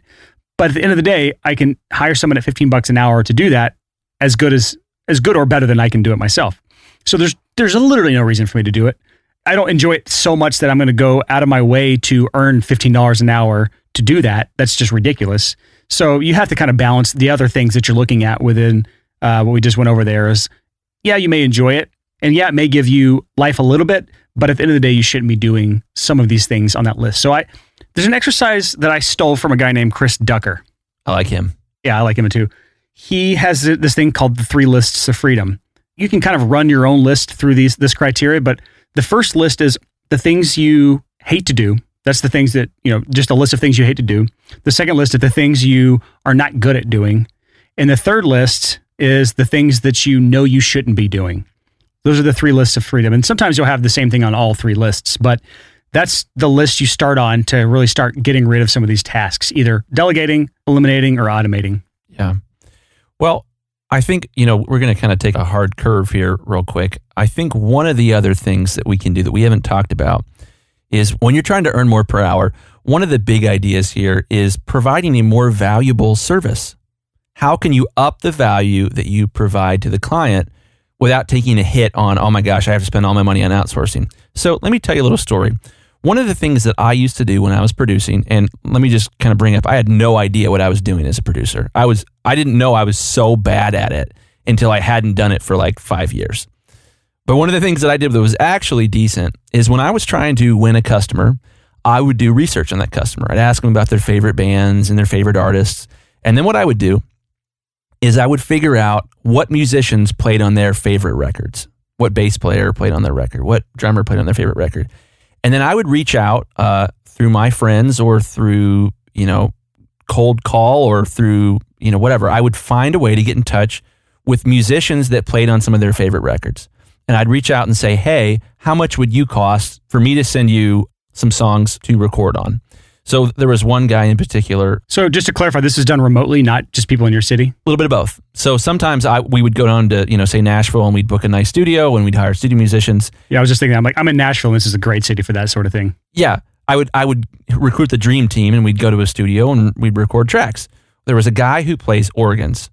But at the end of the day, I can hire someone at 15 bucks an hour to do that as good as as good or better than I can do it myself. So there's there's literally no reason for me to do it. I don't enjoy it so much that I'm going to go out of my way to earn $15 an hour to do that. That's just ridiculous. So you have to kind of balance the other things that you're looking at within uh, what we just went over there is, yeah, you may enjoy it. And yeah, it may give you life a little bit, but at the end of the day, you shouldn't be doing some of these things on that list. So I, there's an exercise that I stole from a guy named Chris Ducker. I like him. Yeah, I like him too. He has this thing called the three lists of freedom. You can kind of run your own list through these this criteria, but the first list is the things you hate to do. That's the things that, you know, just a list of things you hate to do. The second list is the things you are not good at doing. And the third list is the things that you know you shouldn't be doing. Those are the three lists of freedom. And sometimes you'll have the same thing on all three lists, but that's the list you start on to really start getting rid of some of these tasks, either delegating, eliminating, or automating. Yeah. Well, I think, you know, we're going to kind of take a hard curve here real quick. I think one of the other things that we can do that we haven't talked about is when you're trying to earn more per hour, one of the big ideas here is providing a more valuable service. How can you up the value that you provide to the client without taking a hit on, oh my gosh, I have to spend all my money on outsourcing? So let me tell you a little story. One of the things that I used to do when I was producing, and let me just kind of bring up, I had no idea what I was doing as a producer. I was, I didn't know I was so bad at it until I hadn't done it for like five years. But one of the things that I did that was actually decent is when I was trying to win a customer, I would do research on that customer. I'd ask them about their favorite bands and their favorite artists. And then what I would do is I would figure out what musicians played on their favorite records, what bass player played on their record, what drummer played on their favorite record. And then I would reach out uh, through my friends or through, you know, cold call or through, you know, whatever. I would find a way to get in touch with musicians that played on some of their favorite records. And I'd reach out and say, hey, how much would you cost for me to send you some songs to record on? So there was one guy in particular. So just to clarify, this is done remotely, not just people in your city. A little bit of both. So sometimes I we would go down to you know say Nashville and we'd book a nice studio and we'd hire studio musicians. Yeah, I was just thinking. I'm like, I'm in Nashville. and This is a great city for that sort of thing. Yeah, I would I would recruit the dream team and we'd go to a studio and we'd record tracks. There was a guy who plays organs.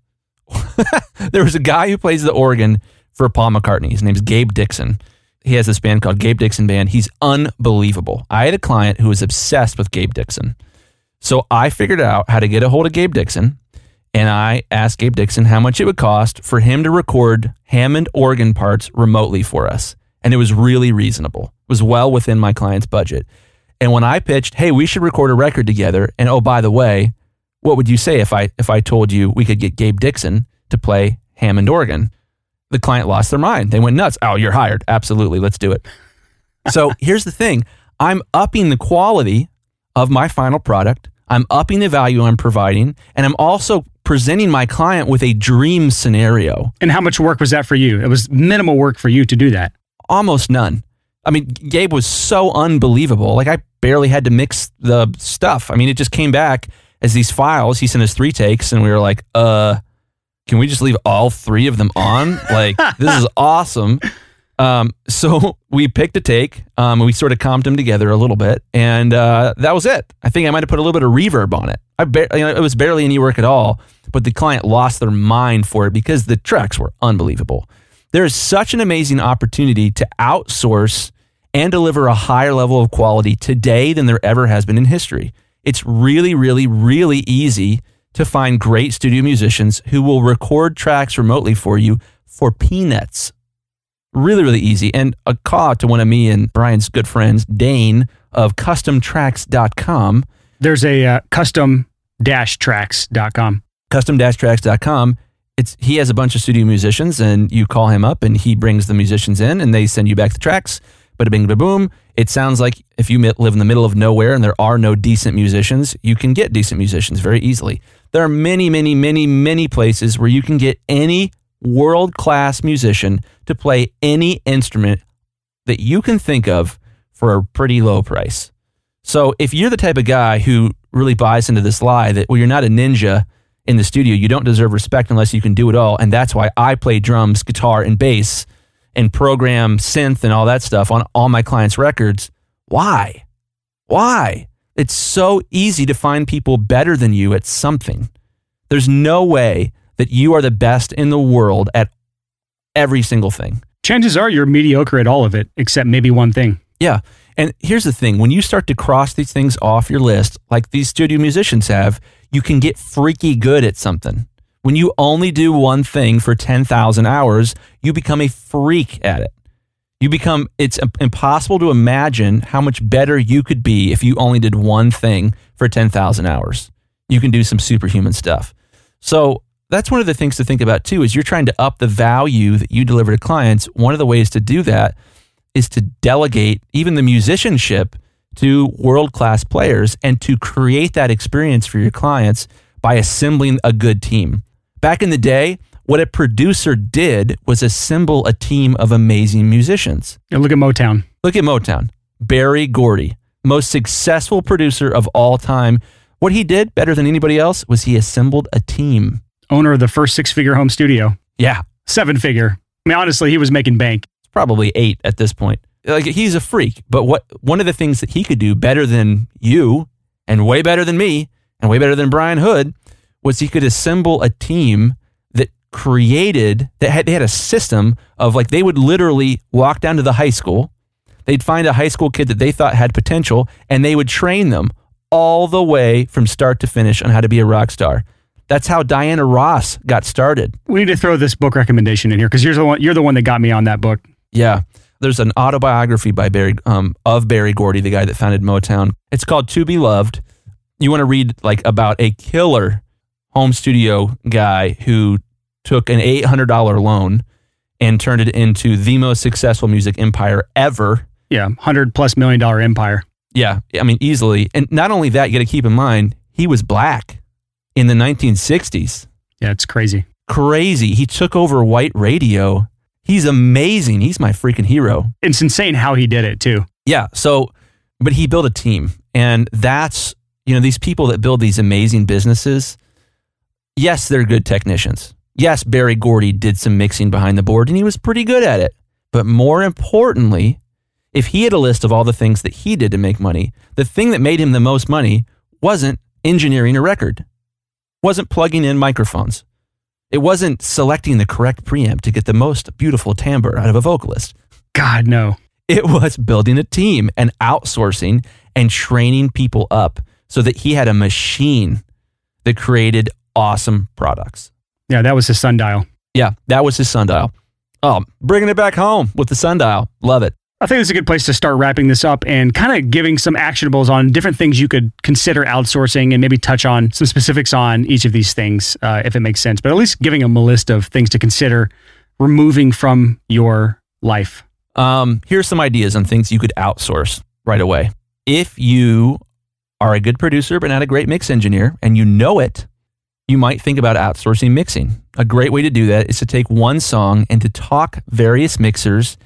there was a guy who plays the organ for Paul McCartney. His name's Gabe Dixon. He has this band called Gabe Dixon Band. He's unbelievable. I had a client who was obsessed with Gabe Dixon. So I figured out how to get a hold of Gabe Dixon and I asked Gabe Dixon how much it would cost for him to record Hammond organ parts remotely for us. And it was really reasonable. It was well within my client's budget. And when I pitched, "Hey, we should record a record together," and oh, by the way, what would you say if I if I told you we could get Gabe Dixon to play Hammond organ? The client lost their mind. They went nuts. Oh, you're hired. Absolutely. Let's do it. so here's the thing I'm upping the quality of my final product. I'm upping the value I'm providing. And I'm also presenting my client with a dream scenario. And how much work was that for you? It was minimal work for you to do that. Almost none. I mean, Gabe was so unbelievable. Like, I barely had to mix the stuff. I mean, it just came back as these files. He sent us three takes, and we were like, uh, can we just leave all three of them on? Like, this is awesome. Um, so we picked a take. Um, we sort of comped them together a little bit, and uh, that was it. I think I might have put a little bit of reverb on it. I you know, it was barely any work at all, but the client lost their mind for it because the tracks were unbelievable. There is such an amazing opportunity to outsource and deliver a higher level of quality today than there ever has been in history. It's really, really, really easy to find great studio musicians who will record tracks remotely for you for peanuts. Really, really easy. And a call to one of me and Brian's good friends, Dane of customtracks.com. There's a uh, custom tracks.com. Custom tracks.com. It's, he has a bunch of studio musicians, and you call him up, and he brings the musicians in, and they send you back the tracks. Bada bing, bada boom. It sounds like if you live in the middle of nowhere and there are no decent musicians, you can get decent musicians very easily. There are many, many, many, many places where you can get any world class musician to play any instrument that you can think of for a pretty low price. So if you're the type of guy who really buys into this lie that, well, you're not a ninja in the studio, you don't deserve respect unless you can do it all. And that's why I play drums, guitar, and bass and program synth and all that stuff on all my clients' records. Why? Why? It's so easy to find people better than you at something. There's no way that you are the best in the world at every single thing. Chances are you're mediocre at all of it, except maybe one thing. Yeah. And here's the thing when you start to cross these things off your list, like these studio musicians have, you can get freaky good at something. When you only do one thing for 10,000 hours, you become a freak at it. You become, it's impossible to imagine how much better you could be if you only did one thing for 10,000 hours. You can do some superhuman stuff. So that's one of the things to think about too, is you're trying to up the value that you deliver to clients. One of the ways to do that is to delegate even the musicianship to world class players and to create that experience for your clients by assembling a good team. Back in the day, what a producer did was assemble a team of amazing musicians. And look at Motown. Look at Motown. Berry Gordy, most successful producer of all time. What he did better than anybody else was he assembled a team. Owner of the first six figure home studio. Yeah. Seven figure. I mean, honestly, he was making bank. It's probably eight at this point. Like he's a freak. But what one of the things that he could do better than you and way better than me and way better than Brian Hood was he could assemble a team created that had, they had a system of like they would literally walk down to the high school they'd find a high school kid that they thought had potential and they would train them all the way from start to finish on how to be a rock star that's how Diana Ross got started. We need to throw this book recommendation in here because you're the one. You're the one that got me on that book. Yeah, there's an autobiography by Berry um, of Berry Gordy, the guy that founded Motown. It's called To Be Loved. You want to read like about a killer home studio guy who took an $800 loan and turned it into the most successful music empire ever. Yeah, 100 plus million dollar empire. Yeah, I mean, easily. And not only that, you got to keep in mind, he was black in the 1960s. Yeah, it's crazy. Crazy. He took over white radio. He's amazing. He's my freaking hero. It's insane how he did it, too. Yeah. So, but he built a team. And that's, you know, these people that build these amazing businesses, yes, they're good technicians. Yes, Berry Gordy did some mixing behind the board and he was pretty good at it. But more importantly, if he had a list of all the things that he did to make money, the thing that made him the most money wasn't engineering a record, wasn't plugging in microphones. It wasn't selecting the correct preamp to get the most beautiful timbre out of a vocalist. God, no. It was building a team and outsourcing and training people up so that he had a machine that created awesome products. Yeah, that was his sundial. Yeah, that was his sundial. Oh, bringing it back home with the sundial. Love it. I think it's a good place to start wrapping this up and kind of giving some actionables on different things you could consider outsourcing and maybe touch on some specifics on each of these things uh, if it makes sense. But at least giving them a list of things to consider removing from your life. Um, here's some ideas on things you could outsource right away. If you are a good producer but not a great mix engineer and you know it, you might think about outsourcing mixing. A great way to do that is to take one song and to talk various mixers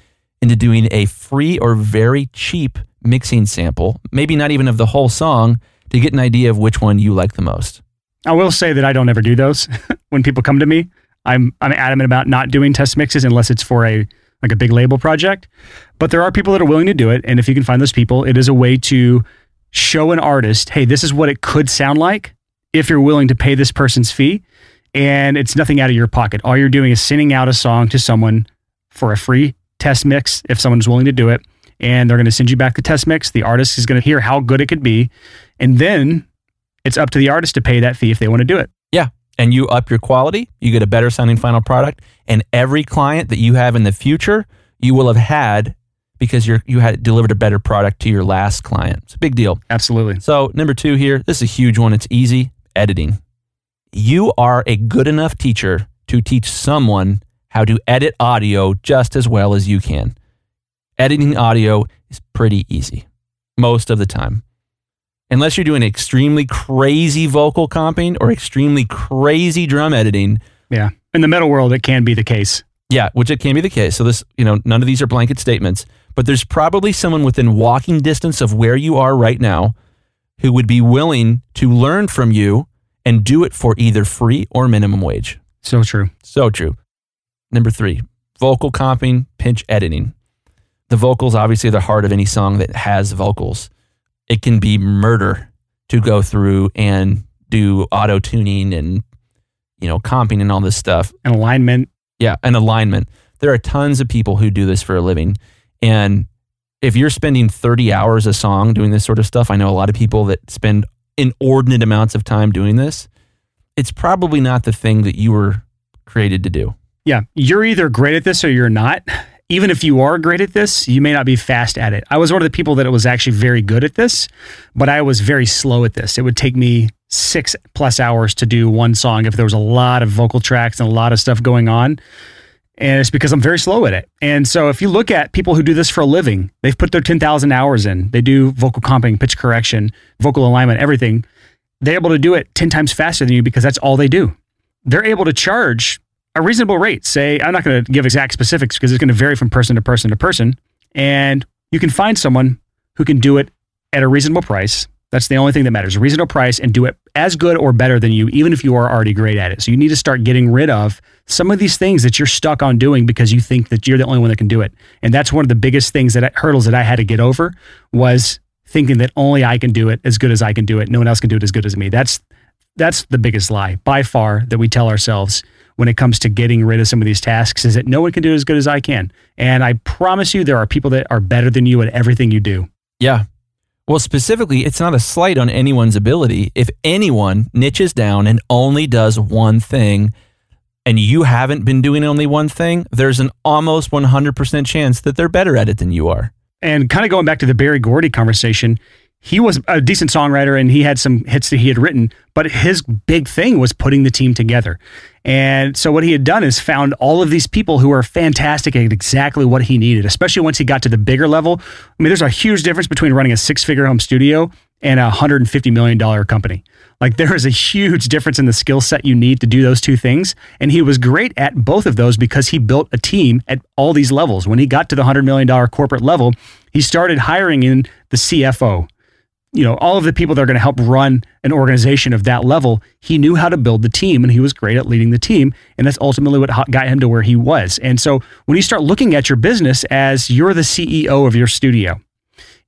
into doing a free or very cheap mixing sample, maybe not even of the whole song, to get an idea of which one you like the most. I will say that I don't ever do those. when people come to me, I'm I'm adamant about not doing test mixes unless it's for a like a big label project. But there are people that are willing to do it, and if you can find those people, it is a way to show an artist, hey, this is what it could sound like if you're willing to pay this person's fee, and it's nothing out of your pocket. All you're doing is sending out a song to someone for a free test mix if someone's willing to do it. And they're going to send you back the test mix. The artist is going to hear how good it could be. And then it's up to the artist to pay that fee if they want to do it. Yeah. And you up your quality, you get a better sounding final product. And every client that you have in the future, you will have had because you're you had delivered a better product to your last client. It's a big deal. Absolutely. So number two here, this is a huge one. It's easy editing. You are a good enough teacher to teach someone how to edit audio just as well as you can. Editing audio is pretty easy most of the time. Unless you're doing extremely crazy vocal comping or extremely crazy drum editing. Yeah. In the metal world, it can be the case. Yeah, which it can be the case. So this, you know, none of these are blanket statements, but there's probably someone within walking distance of where you are right now who would be willing to learn from you and do it for either free or minimum wage. So true. So true. Number three, vocal comping, pitch editing. The vocals obviously are the heart of any song that has vocals. It can be murder to go through and do auto tuning and you know comping and all this stuff. And alignment. Yeah, and alignment. There are tons of people who do this for a living, and if you're spending 30 hours a song doing this sort of stuff, I know a lot of people that spend inordinate amounts of time doing this. It's probably not the thing that you were created to do. Yeah, you're either great at this or you're not. Even if you are great at this, you may not be fast at it. I was one of the people that was actually very good at this, but I was very slow at this. It would take me six plus hours to do one song if there was a lot of vocal tracks and a lot of stuff going on. And it's because I'm very slow at it. And so if you look at people who do this for a living, they've put their 10,000 hours in. They do vocal comping, pitch correction, vocal alignment, everything. They're able to do it 10 times faster than you because that's all they do. They're able to charge a reasonable rate. Say, I'm not going to give exact specifics because it's going to vary from person to person to person. And you can find someone who can do it at a reasonable price. That's the only thing that matters. Reasonable price and do it as good or better than you, even if you are already great at it. So you need to start getting rid of some of these things that you're stuck on doing because you think that you're the only one that can do it. And that's one of the biggest things that hurdles that I had to get over was thinking that only I can do it as good as I can do it. No one else can do it as good as me. That's that's the biggest lie by far that we tell ourselves when it comes to getting rid of some of these tasks is that no one can do it as good as I can. And I promise you, there are people that are better than you at everything you do. Yeah. Well, specifically, it's not a slight on anyone's ability. If anyone niches down and only does one thing, and you haven't been doing only one thing, there's an almost 100% chance that they're better at it than you are. And kind of going back to the Berry Gordy conversation, he was a decent songwriter and he had some hits that he had written, but his big thing was putting the team together. And so what he had done is found all of these people who are fantastic at exactly what he needed, especially once he got to the bigger level. I mean, there's a huge difference between running a six figure home studio and a $150 million company. Like there is a huge difference in the skill set you need to do those two things. And he was great at both of those because he built a team at all these levels. When he got to the $100 million corporate level, he started hiring in the CFO, you know, all of the people that are going to help run an organization of that level, he knew how to build the team and he was great at leading the team. And that's ultimately what got him to where he was. And so when you start looking at your business as you're the CEO of your studio,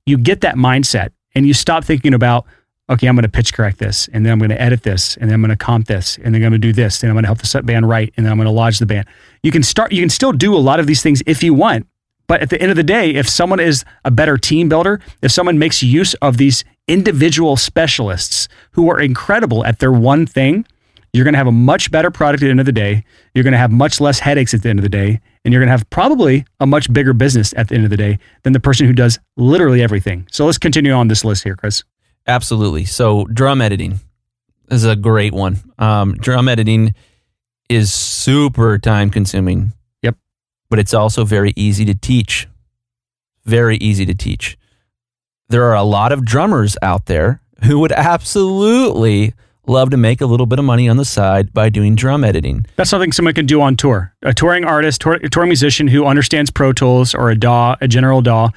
you get that mindset and you stop thinking about, okay, I'm going to pitch correct this, and then I'm going to edit this, and then I'm going to comp this, and then I'm going to do this, and I'm going to help the set band right, and then I'm going to lodge the band. You can start, you can still do a lot of these things if you want, but at the end of the day, if someone is a better team builder, if someone makes use of these individual specialists who are incredible at their one thing, you're going to have a much better product at the end of the day. You're going to have much less headaches at the end of the day. And you're going to have probably a much bigger business at the end of the day than the person who does literally everything. So let's continue on this list here, Chris. Absolutely. So, drum editing is a great one. Um, drum editing is super time consuming. Yep. But it's also very easy to teach. Very easy to teach there are a lot of drummers out there who would absolutely love to make a little bit of money on the side by doing drum editing. That's something someone can do on tour. A touring artist, tour, a touring musician who understands Pro Tools or a DAW, a general DAW,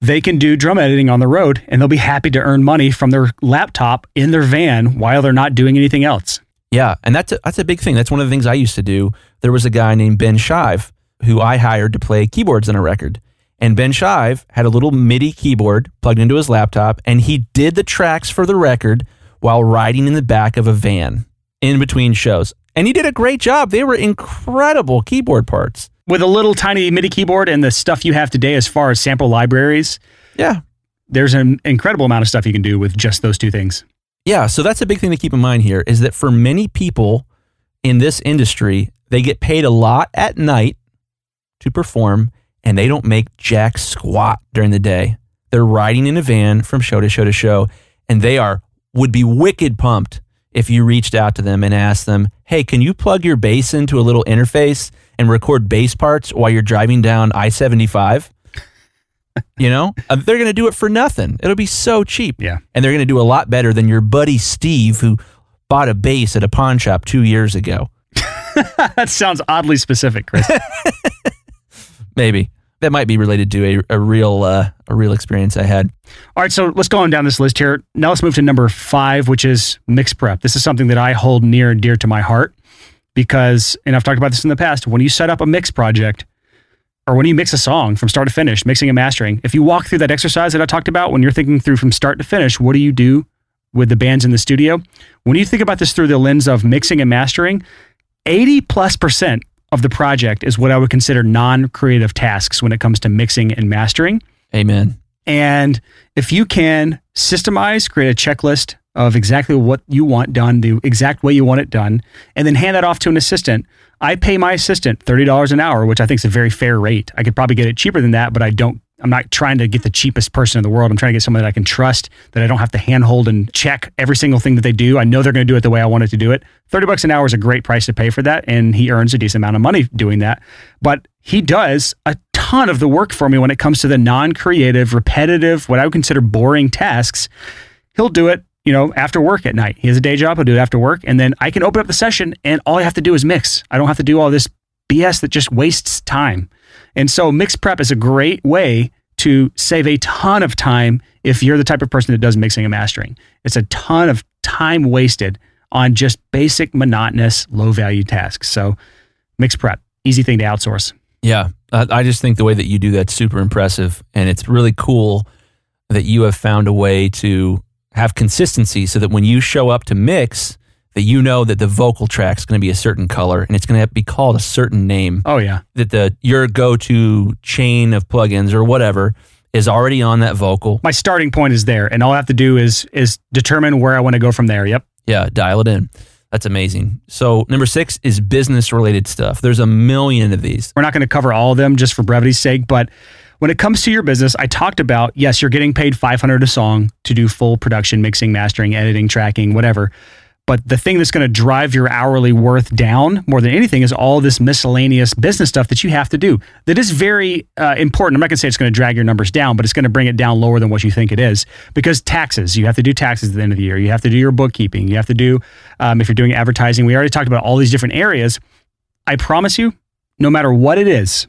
they can do drum editing on the road and they'll be happy to earn money from their laptop in their van while they're not doing anything else. Yeah, and that's a, that's a big thing. That's one of the things I used to do. There was a guy named Ben Shive who I hired to play keyboards in a record. And Ben Shive had a little MIDI keyboard plugged into his laptop, and he did the tracks for the record while riding in the back of a van in between shows. And he did a great job. They were incredible keyboard parts. With a little tiny MIDI keyboard and the stuff you have today as far as sample libraries. Yeah. There's an incredible amount of stuff you can do with just those two things. Yeah. So that's a big thing to keep in mind here is that for many people in this industry, they get paid a lot at night to perform and they don't make jack squat during the day. They're riding in a van from show to show to show, and they are would be wicked pumped if you reached out to them and asked them, "Hey, can you plug your bass into a little interface and record bass parts while you're driving down I-75?" you know, uh, they're going to do it for nothing. It'll be so cheap. Yeah. And they're going to do a lot better than your buddy Steve who bought a bass at a pawn shop 2 years ago. that sounds oddly specific, Chris. Maybe that might be related to a, a real uh, a real experience I had. All right, so let's go on down this list here. Now let's move to number five, which is mix prep. This is something that I hold near and dear to my heart because, and I've talked about this in the past, when you set up a mix project or when you mix a song from start to finish, mixing and mastering, if you walk through that exercise that I talked about, when you're thinking through from start to finish, what do you do with the bands in the studio? When you think about this through the lens of mixing and mastering, 80 plus percent of the project is what I would consider non creative tasks when it comes to mixing and mastering. Amen. And if you can systemize, create a checklist of exactly what you want done, the exact way you want it done, and then hand that off to an assistant. I pay my assistant $30 an hour, which I think is a very fair rate. I could probably get it cheaper than that, but I don't I'm not trying to get the cheapest person in the world. I'm trying to get someone that I can trust, that I don't have to handhold and check every single thing that they do. I know they're going to do it the way I want it to do it. 30 bucks an hour is a great price to pay for that. And he earns a decent amount of money doing that. But he does a ton of the work for me when it comes to the non creative, repetitive, what I would consider boring tasks. He'll do it you know, after work at night. He has a day job. He'll do it after work. And then I can open up the session and all I have to do is mix. I don't have to do all this BS that just wastes time. And so mix prep is a great way to save a ton of time if you're the type of person that does mixing and mastering. It's a ton of time wasted on just basic, monotonous, low value tasks. So mix prep, easy thing to outsource. Yeah. I just think the way that you do that's super impressive. And it's really cool that you have found a way to have consistency so that when you show up to mix, that you know that the vocal track is going to be a certain color and it's going to be called a certain name. Oh yeah. That the your go-to chain of plugins or whatever is already on that vocal. My starting point is there and all I have to do is is determine where I want to go from there. Yep. Yeah, dial it in. That's amazing. So, number 6 is business related stuff. There's a million of these. We're not going to cover all of them just for brevity's sake, but when it comes to your business, I talked about yes, you're getting paid 500 a song to do full production, mixing, mastering, editing, tracking, whatever. But the thing that's going to drive your hourly worth down more than anything is all this miscellaneous business stuff that you have to do. That is very uh, important. I'm not going to say it's going to drag your numbers down, but it's going to bring it down lower than what you think it is because taxes. You have to do taxes at the end of the year. You have to do your bookkeeping. You have to do um, if you're doing advertising. We already talked about all these different areas. I promise you, no matter what it is,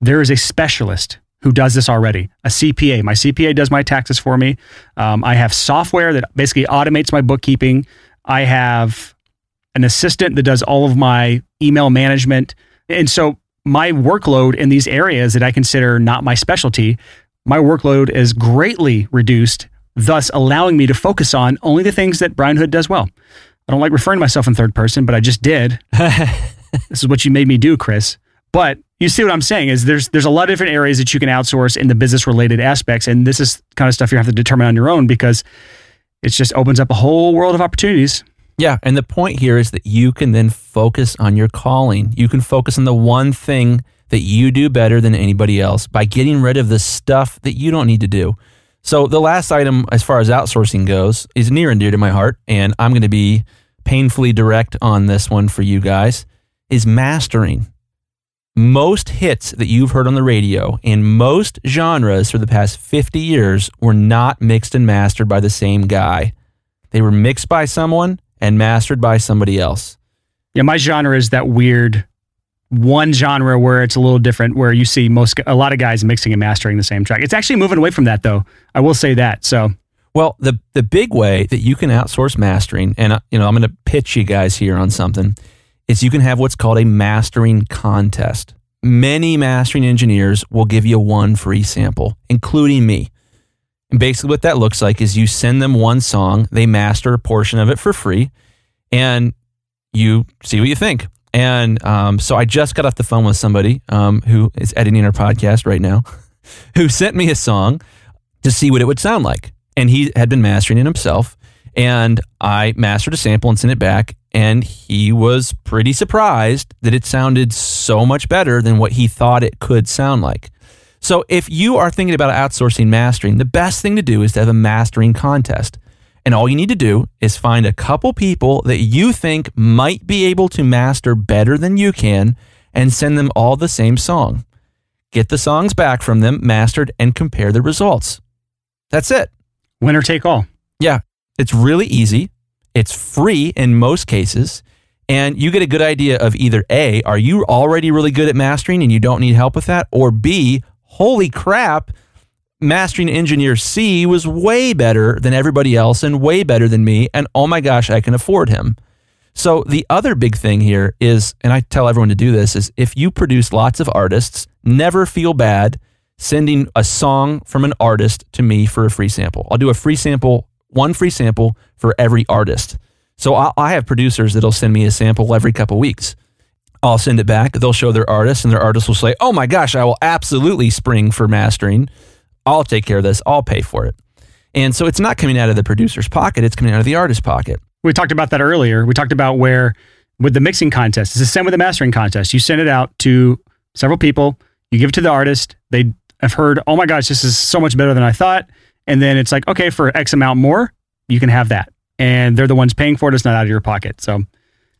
there is a specialist who does this already. A CPA. My CPA does my taxes for me. Um, I have software that basically automates my bookkeeping. I have an assistant that does all of my email management. And so my workload in these areas that I consider not my specialty, my workload is greatly reduced, thus allowing me to focus on only the things that Brian Hood does well. I don't like referring to myself in third person, but I just did. this is what you made me do, Chris. But you see what I'm saying is there's there's a lot of different areas that you can outsource in the business related aspects, and this is kind of stuff you have to determine on your own because it just opens up a whole world of opportunities. Yeah, and the point here is that you can then focus on your calling. You can focus on the one thing that you do better than anybody else by getting rid of the stuff that you don't need to do. So the last item as far as outsourcing goes is near and dear to my heart and I'm going to be painfully direct on this one for you guys is mastering most hits that you've heard on the radio in most genres for the past 50 years were not mixed and mastered by the same guy. They were mixed by someone and mastered by somebody else. Yeah, my genre is that weird one genre where it's a little different where you see most a lot of guys mixing and mastering the same track. It's actually moving away from that though. I will say that. So well, the the big way that you can outsource mastering and uh, you know, I'm going to pitch you guys here on something is you can have what's called a mastering contest. Many mastering engineers will give you one free sample, including me. And basically, what that looks like is you send them one song, they master a portion of it for free, and you see what you think. And um, so I just got off the phone with somebody um, who is editing our podcast right now, who sent me a song to see what it would sound like. And he had been mastering it himself. And I mastered a sample and sent it back. And he was pretty surprised that it sounded so much better than what he thought it could sound like. So if you are thinking about outsourcing mastering, the best thing to do is to have a mastering contest. And all you need to do is find a couple people that you think might be able to master better than you can and send them all the same song. Get the songs back from them, mastered, and compare the results. That's it. Winner take all. Yeah. It's really easy. It's free in most cases. And you get a good idea of either A, are you already really good at mastering and you don't need help with that? Or B, holy crap, mastering engineer C was way better than everybody else and way better than me. And oh my gosh, I can afford him. So the other big thing here is, and I tell everyone to do this, is if you produce lots of artists, never feel bad sending a song from an artist to me for a free sample. I'll do a free sample, one free sample for every artist. So I, I have producers that'll send me a sample every couple weeks. I'll send it back. They'll show their artist, and their artist will say, "Oh my gosh, I will absolutely spring for mastering. I'll take care of this. I'll pay for it." And so it's not coming out of the producer's pocket; it's coming out of the artist's pocket. We talked about that earlier. We talked about where with the mixing contest, it's the same with the mastering contest. You send it out to several people, you give it to the artist. They have heard, oh my gosh, this is so much better than I thought. And then it's like, okay, for X amount more, you can have that. And they're the ones paying for it. It's not out of your pocket. So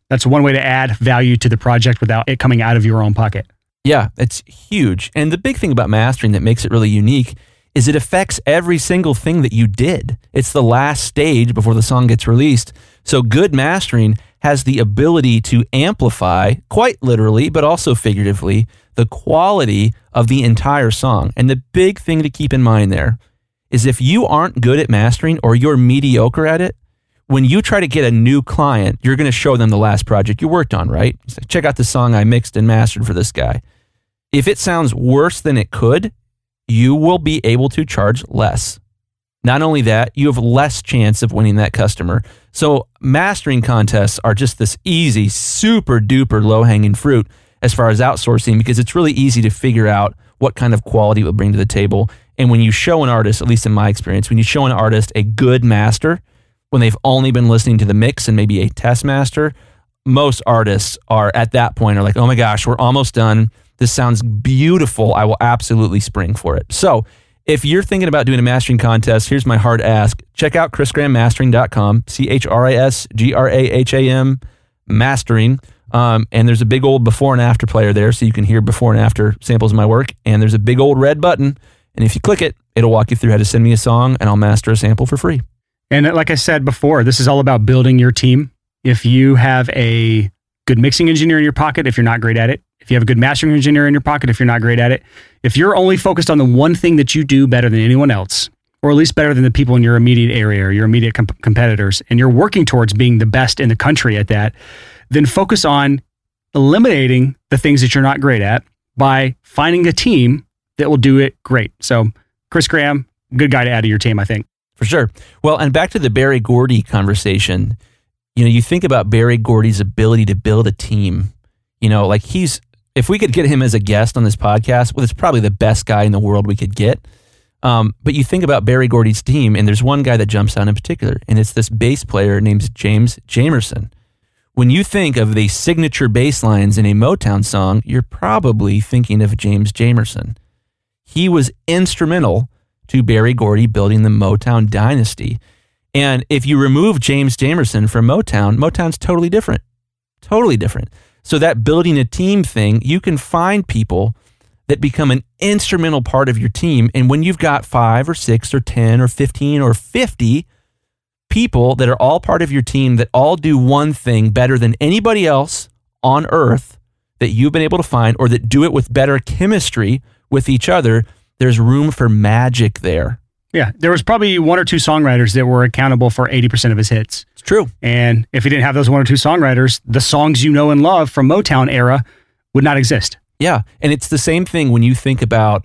that's one way to add value to the project without it coming out of your own pocket. Yeah, it's huge. And the big thing about mastering that makes it really unique is it affects every single thing that you did. It's the last stage before the song gets released. So good mastering has the ability to amplify, quite literally, but also figuratively, the quality of the entire song. And the big thing to keep in mind there is if you aren't good at mastering or you're mediocre at it, when you try to get a new client, you're going to show them the last project you worked on, right? Check out the song I mixed and mastered for this guy. If it sounds worse than it could, you will be able to charge less. Not only that, you have less chance of winning that customer. So, mastering contests are just this easy, super duper low hanging fruit as far as outsourcing because it's really easy to figure out what kind of quality it will bring to the table. And when you show an artist, at least in my experience, when you show an artist a good master, when they've only been listening to the mix and maybe a test master, most artists are at that point are like, oh my gosh, we're almost done. This sounds beautiful. I will absolutely spring for it. So if you're thinking about doing a mastering contest, here's my hard ask. Check out chrisgrahammastering.com, C H R I S G R A H A M, mastering. Um, and there's a big old before and after player there, so you can hear before and after samples of my work. And there's a big old red button. And if you click it, it'll walk you through how to send me a song, and I'll master a sample for free. And uh, like I said before, this is all about building your team. If you have a good mixing engineer in your pocket, if you're not great at it, if you have a good mastering engineer in your pocket, if you're not great at it, if you're only focused on the one thing that you do better than anyone else, or at least better than the people in your immediate area or your immediate competitors, and you're working towards being the best in the country at that, then focus on eliminating the things that you're not great at by finding a team that will do it great. So, Chris Graham, good guy to add to your team, I think. For sure. Well, and back to the Berry Gordy conversation, you know, you think about Berry Gordy's ability to build a team. You know, like he's, if we could get him as a guest on this podcast, well, it's probably the best guy in the world we could get. Um, but you think about Berry Gordy's team, and there's one guy that jumps out in particular, and it's this bass player named James Jamerson. When you think of the signature bass lines in a Motown song, you're probably thinking of James Jamerson. He was instrumental to Berry Gordy building the Motown dynasty. And if you remove James Jamerson from Motown, Motown's totally different. Totally different. So that building a team thing, you can find people that become an instrumental part of your team. And when you've got five or six or 10 or 15 or 50 people that are all part of your team that all do one thing better than anybody else on earth that you've been able to find or that do it with better chemistry with each other, there's room for magic there. Yeah, there was probably one or two songwriters that were accountable for 80% of his hits. It's true. And if he didn't have those one or two songwriters, the songs you know and love from Motown era would not exist. Yeah, and it's the same thing when you think about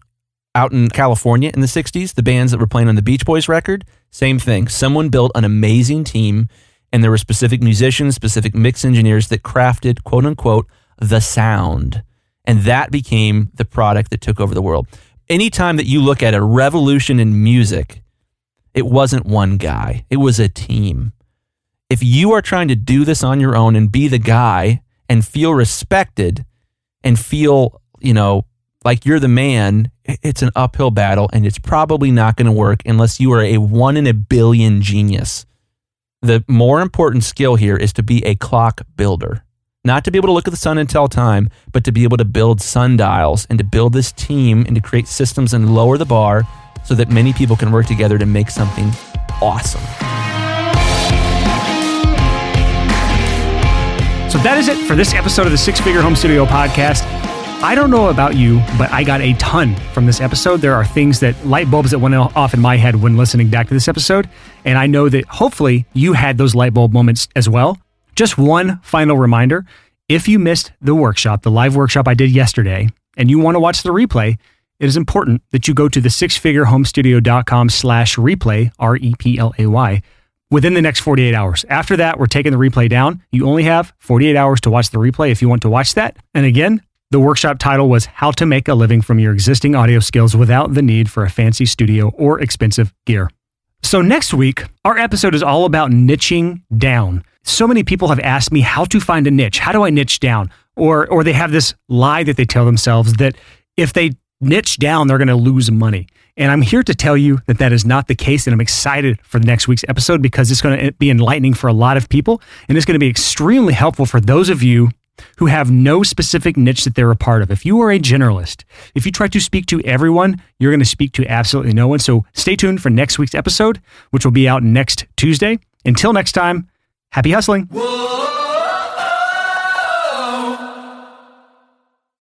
out in California in the 60s, the bands that were playing on the Beach Boys record, same thing. Someone built an amazing team and there were specific musicians, specific mix engineers that crafted quote unquote the sound. And that became the product that took over the world anytime that you look at a revolution in music, it wasn't one guy, it was a team. If you are trying to do this on your own and be the guy and feel respected and feel, you know, like you're the man, it's an uphill battle and it's probably not going to work unless you are a one in a billion genius. The more important skill here is to be a clock builder not to be able to look at the sun and tell time, but to be able to build sundials and to build this team and to create systems and lower the bar so that many people can work together to make something awesome. So that is it for this episode of the Six Figure Home Studio podcast. I don't know about you, but I got a ton from this episode. There are things that light bulbs that went off in my head when listening back to this episode. And I know that hopefully you had those light bulb moments as well. Just one final reminder if you missed the workshop, the live workshop I did yesterday, and you want to watch the replay, it is important that you go to the sixfigurehomestudio.com slash replay, R E P L A Y, within the next 48 hours. After that, we're taking the replay down. You only have 48 hours to watch the replay if you want to watch that. And again, the workshop title was How to Make a Living from Your Existing Audio Skills Without the Need for a Fancy Studio or Expensive Gear. So, next week, our episode is all about niching down. So many people have asked me how to find a niche. How do I niche down? Or, or they have this lie that they tell themselves that if they niche down, they're going to lose money. And I'm here to tell you that that is not the case. And I'm excited for the next week's episode because it's going to be enlightening for a lot of people. And it's going to be extremely helpful for those of you who have no specific niche that they're a part of. If you are a generalist, if you try to speak to everyone, you're going to speak to absolutely no one. So stay tuned for next week's episode, which will be out next Tuesday. Until next time, Happy hustling. Whoa.